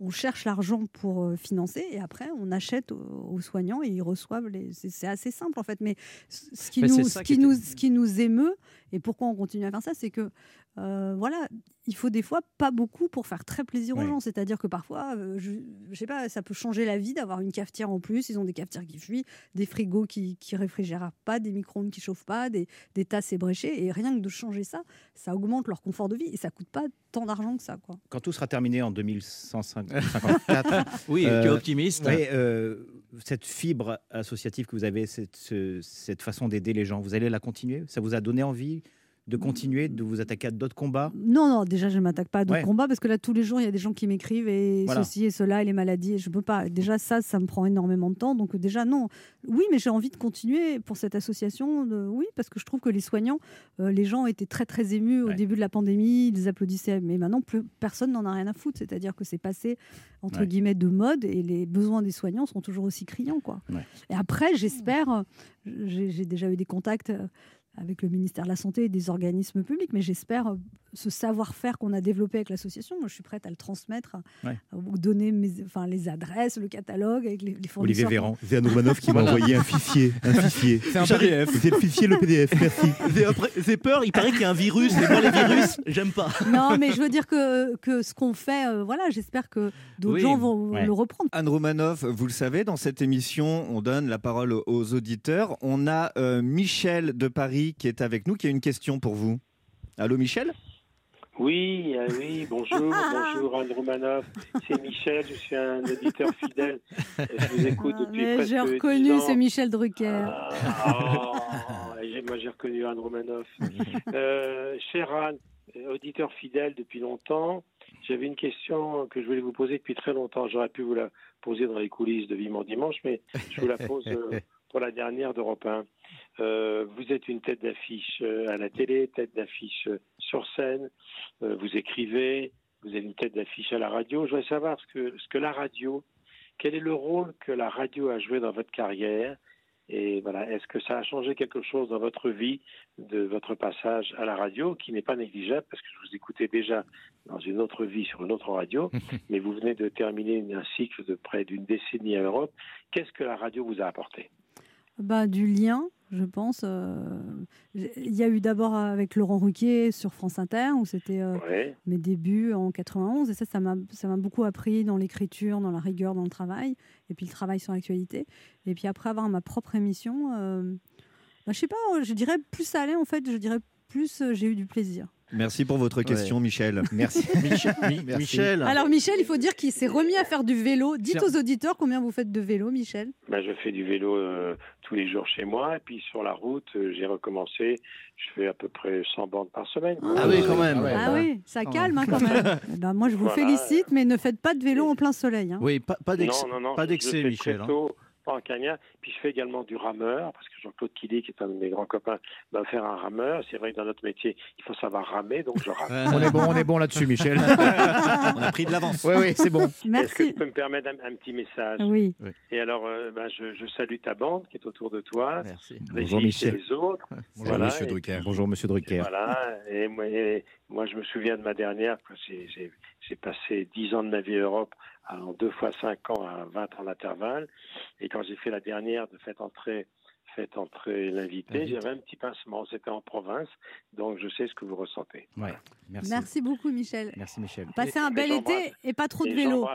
on cherche l'argent pour euh, financer et après on achète aux, soignants et ils reçoivent les. C'est assez simple en fait. Mais ce qui, Mais nous, ce, qui nous, ce qui nous émeut et pourquoi on continue à faire ça, c'est que euh, voilà, il faut des fois pas beaucoup pour faire très plaisir aux gens. C'est-à-dire que parfois, euh, je, je sais pas, ça peut changer la vie d'avoir une cafetière en plus. Ils ont des cafetières qui fuient, des frigos qui, qui réfrigèrent pas, des micro-ondes qui chauffent pas, des, des tasses ébréchées. Et rien que de changer ça, ça augmente leur confort de vie et ça coûte pas tant d'argent que ça. Quoi. Quand tout sera terminé en 2154. Oui, tu es optimiste. euh, cette fibre associative que vous avez, cette, ce- cette façon d'aider les gens, vous allez la continuer? Ça vous a donné envie? De continuer, de vous attaquer à d'autres combats? Non, non, déjà, je ne m'attaque pas à d'autres Ouais. combats parce que là, tous les jours, il y a des gens qui m'écrivent et Voilà. ceci et cela et les maladies. Et je peux pas. Déjà, ça, ça me prend énormément de temps. Donc, déjà, non. Oui, mais j'ai envie de continuer pour cette association. de- Oui, parce que je trouve que les soignants, euh, les gens étaient très, très émus au début de la pandémie. Ils applaudissaient. Mais maintenant, plus, personne n'en a rien à foutre. C'est-à-dire que c'est passé, entre Ouais. guillemets, de mode et les besoins des soignants sont toujours aussi criants. Quoi. Et après, j'espère, j'ai j'ai déjà eu des contacts euh, avec le ministère de la Santé et des organismes publics, mais j'espère euh, ce savoir-faire qu'on a développé avec l'association, moi je suis prête à le transmettre, à- Ouais. à vous donner mes, enfin, les adresses, le catalogue avec les, les fournisseurs. Olivier Véran. C'est Anne Romanoff qui m'a envoyé un fichier. Un fichier. C'est un PDF. C'est le fichier, le PDF. Merci. J'ai peur, il paraît qu'il y a un virus, et moi les virus, j'aime pas. Non, mais je veux dire que, que ce qu'on fait, euh, voilà, j'espère que d'autres Oui. gens vont Ouais. le reprendre. Anne Romanoff, vous le savez, dans cette émission, on donne la parole aux- aux auditeurs. On a euh, Michel de Paris qui est avec nous, qui a une question pour vous. Allô Michel? Oui, euh, oui, bonjour, bonjour Anne Romanoff. C'est Michel, je suis un auditeur fidèle. Je vous écoute depuis Mais presque j'ai 10 reconnu, ans. c'est Michel Drucker. Oh, j'ai- moi j'ai reconnu Anne Romanoff. Euh, chère Anne, euh, auditeur fidèle depuis longtemps, j'avais une question que je voulais vous poser depuis très longtemps. J'aurais pu vous la poser dans les coulisses de Vivement Dimanche, mais je vous la pose euh, pour la dernière d'Europe 1. Euh, vous êtes une tête d'affiche euh, à la télé, tête d'affiche euh, sur scène, euh, vous écrivez, vous êtes une tête d'affiche à la radio. Je voudrais savoir ce que, ce que la radio, quel est le rôle que la radio a joué dans votre carrière? Et voilà, est-ce que ça a changé quelque chose dans votre vie de votre passage à la radio, qui n'est pas négligeable parce que je vous écoutais déjà dans une autre vie sur une autre radio, mais vous venez de terminer un cycle de près d'une décennie à Europe. Qu'est-ce que la radio vous a apporté? Bah, du lien, je pense. euh, Il y a eu d'abord avec Laurent Ruquier sur France Inter, où c'était euh, Ouais. mes débuts en 91. Et ça, ça m'a beaucoup appris dans l'écriture, dans la rigueur, dans le travail. Et puis le travail sur l'actualité. Et puis après avoir ma propre émission, euh, bah, je sais pas, je dirais plus ça allait, en fait, je dirais plus j'ai eu du plaisir. Merci pour votre question, Michel. Merci. Michel. Alors Michel, il faut dire qu'il s'est remis à faire du vélo. Dites aux auditeurs combien vous faites de vélo, Michel. Ben, je fais du vélo euh, tous les jours chez moi, et puis sur la route, euh, j'ai recommencé. Je fais à peu près 100 bandes par semaine. Ah oui, quand même. Ah oui, ça calme hein, quand même. Ben, moi, je vous Voilà. félicite, mais ne faites pas de vélo en plein soleil. hein. Oui, pas, pas d'ex- Non, non, non, pas je- je d'excès, Michel. hein. tôt, pas en cagnard. Puis je fais également du rameur, parce que Jean-Claude Killy, qui est un de mes grands copains, va faire un rameur. C'est vrai que dans notre métier, il faut savoir ramer, donc je rame. On est bon, on est bon là-dessus, Michel. on a pris de l'avance. Oui, oui, c'est bon. Est-ce que tu peux me permettre un, un petit message Oui. Et alors, euh, ben, je, je salue ta bande qui est autour de toi. Merci. Bonjour, Michel. les autres. Bonjour, Voilà, Monsieur et- Drucker. Bonjour, Monsieur Drucker. Voilà, et moi, et moi, je me souviens de ma dernière, j'ai- passé 10 ans de ma vie à Europe, en deux fois 5 ans à 20 ans d'intervalle, et quand j'ai fait la dernière de fait entrer faites entrer l'invité. J'avais un petit pincement, c'était en province, donc je sais ce que vous ressentez. Ouais, merci. Merci beaucoup, Michel. Merci, Michel. Passez un Et bel été et pas trop de vélo.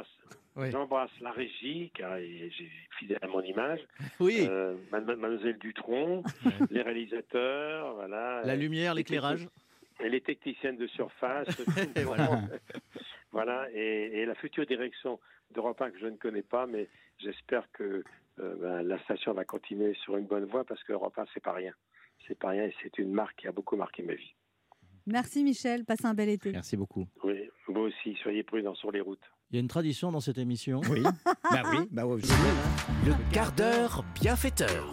j'embrasse- J'embrasse la régie, car j'ai fidèle à mon image. Oui. Euh, Madem- Mademoiselle Dutronc, les réalisateurs, voilà. La lumière, l'éclairage. Et les techniciennes de surface. Et voilà. Voilà, et, et la future direction d'Europe 1 que je ne connais pas, mais j'espère que euh, ben, la station va continuer sur une bonne voie parce que Europe 1, c'est pas rien. C'est pas rien et c'est une marque qui a beaucoup marqué ma vie. Merci, Michel. Passez un bel été. Merci beaucoup. Oui, vous aussi, soyez prudents sur les routes. Il y a une tradition dans cette émission? Oui. bah oui, bah ouais, Le quart d'heure bienfaiteur.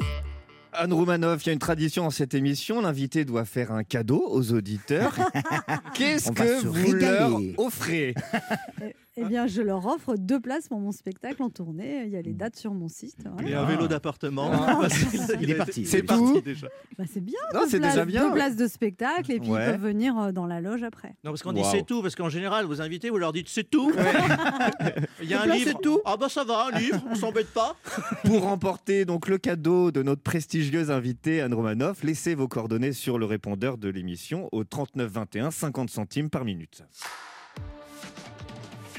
Anne Roumanoff, il y a une tradition dans cette émission. L'invité doit faire un cadeau aux auditeurs. Qu'est-ce que vous leur régaler. offrez? Eh bien, je leur offre deux places pour mon spectacle en tournée. Il y a les dates sur mon site. voilà. Et un vélo d'appartement. Ah. Parce qu'il- Il est parti. C'est parti. tout déjà. Bah, c'est bien. C'est déjà bien. Deux places de spectacle et puis Ouais. ils peuvent venir euh, dans la loge après. Non, parce qu'on dit c'est tout, parce qu'en général, vos invités, vous leur dites c'est tout. Il y a un Là, livre. c'est tout. Ah bah ça va, un livre, on s'embête pas. Pour remporter donc le cadeau de notre prestigieuse invitée Anne Romanoff, laissez vos coordonnées sur le répondeur de l'émission au 39 21, 50 centimes par minute.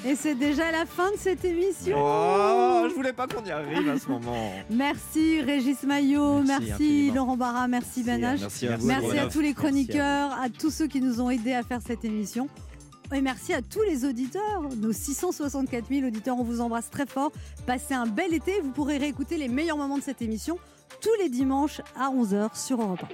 Et c'est déjà la fin de cette émission. Oh, je voulais pas qu'on y arrive à ce moment. Merci Régis Maillot, Merci merci. Laurent Barra, merci Ben H. Merci à vous. Merci à tous les Merci à chroniqueurs, à, tous ceux qui nous ont aidés à faire cette émission. Et merci à tous les auditeurs, nos 664 000 auditeurs, on vous embrasse très fort. Passez un bel été, vous pourrez réécouter les meilleurs moments de cette émission tous les dimanches à 11h sur Europe 1.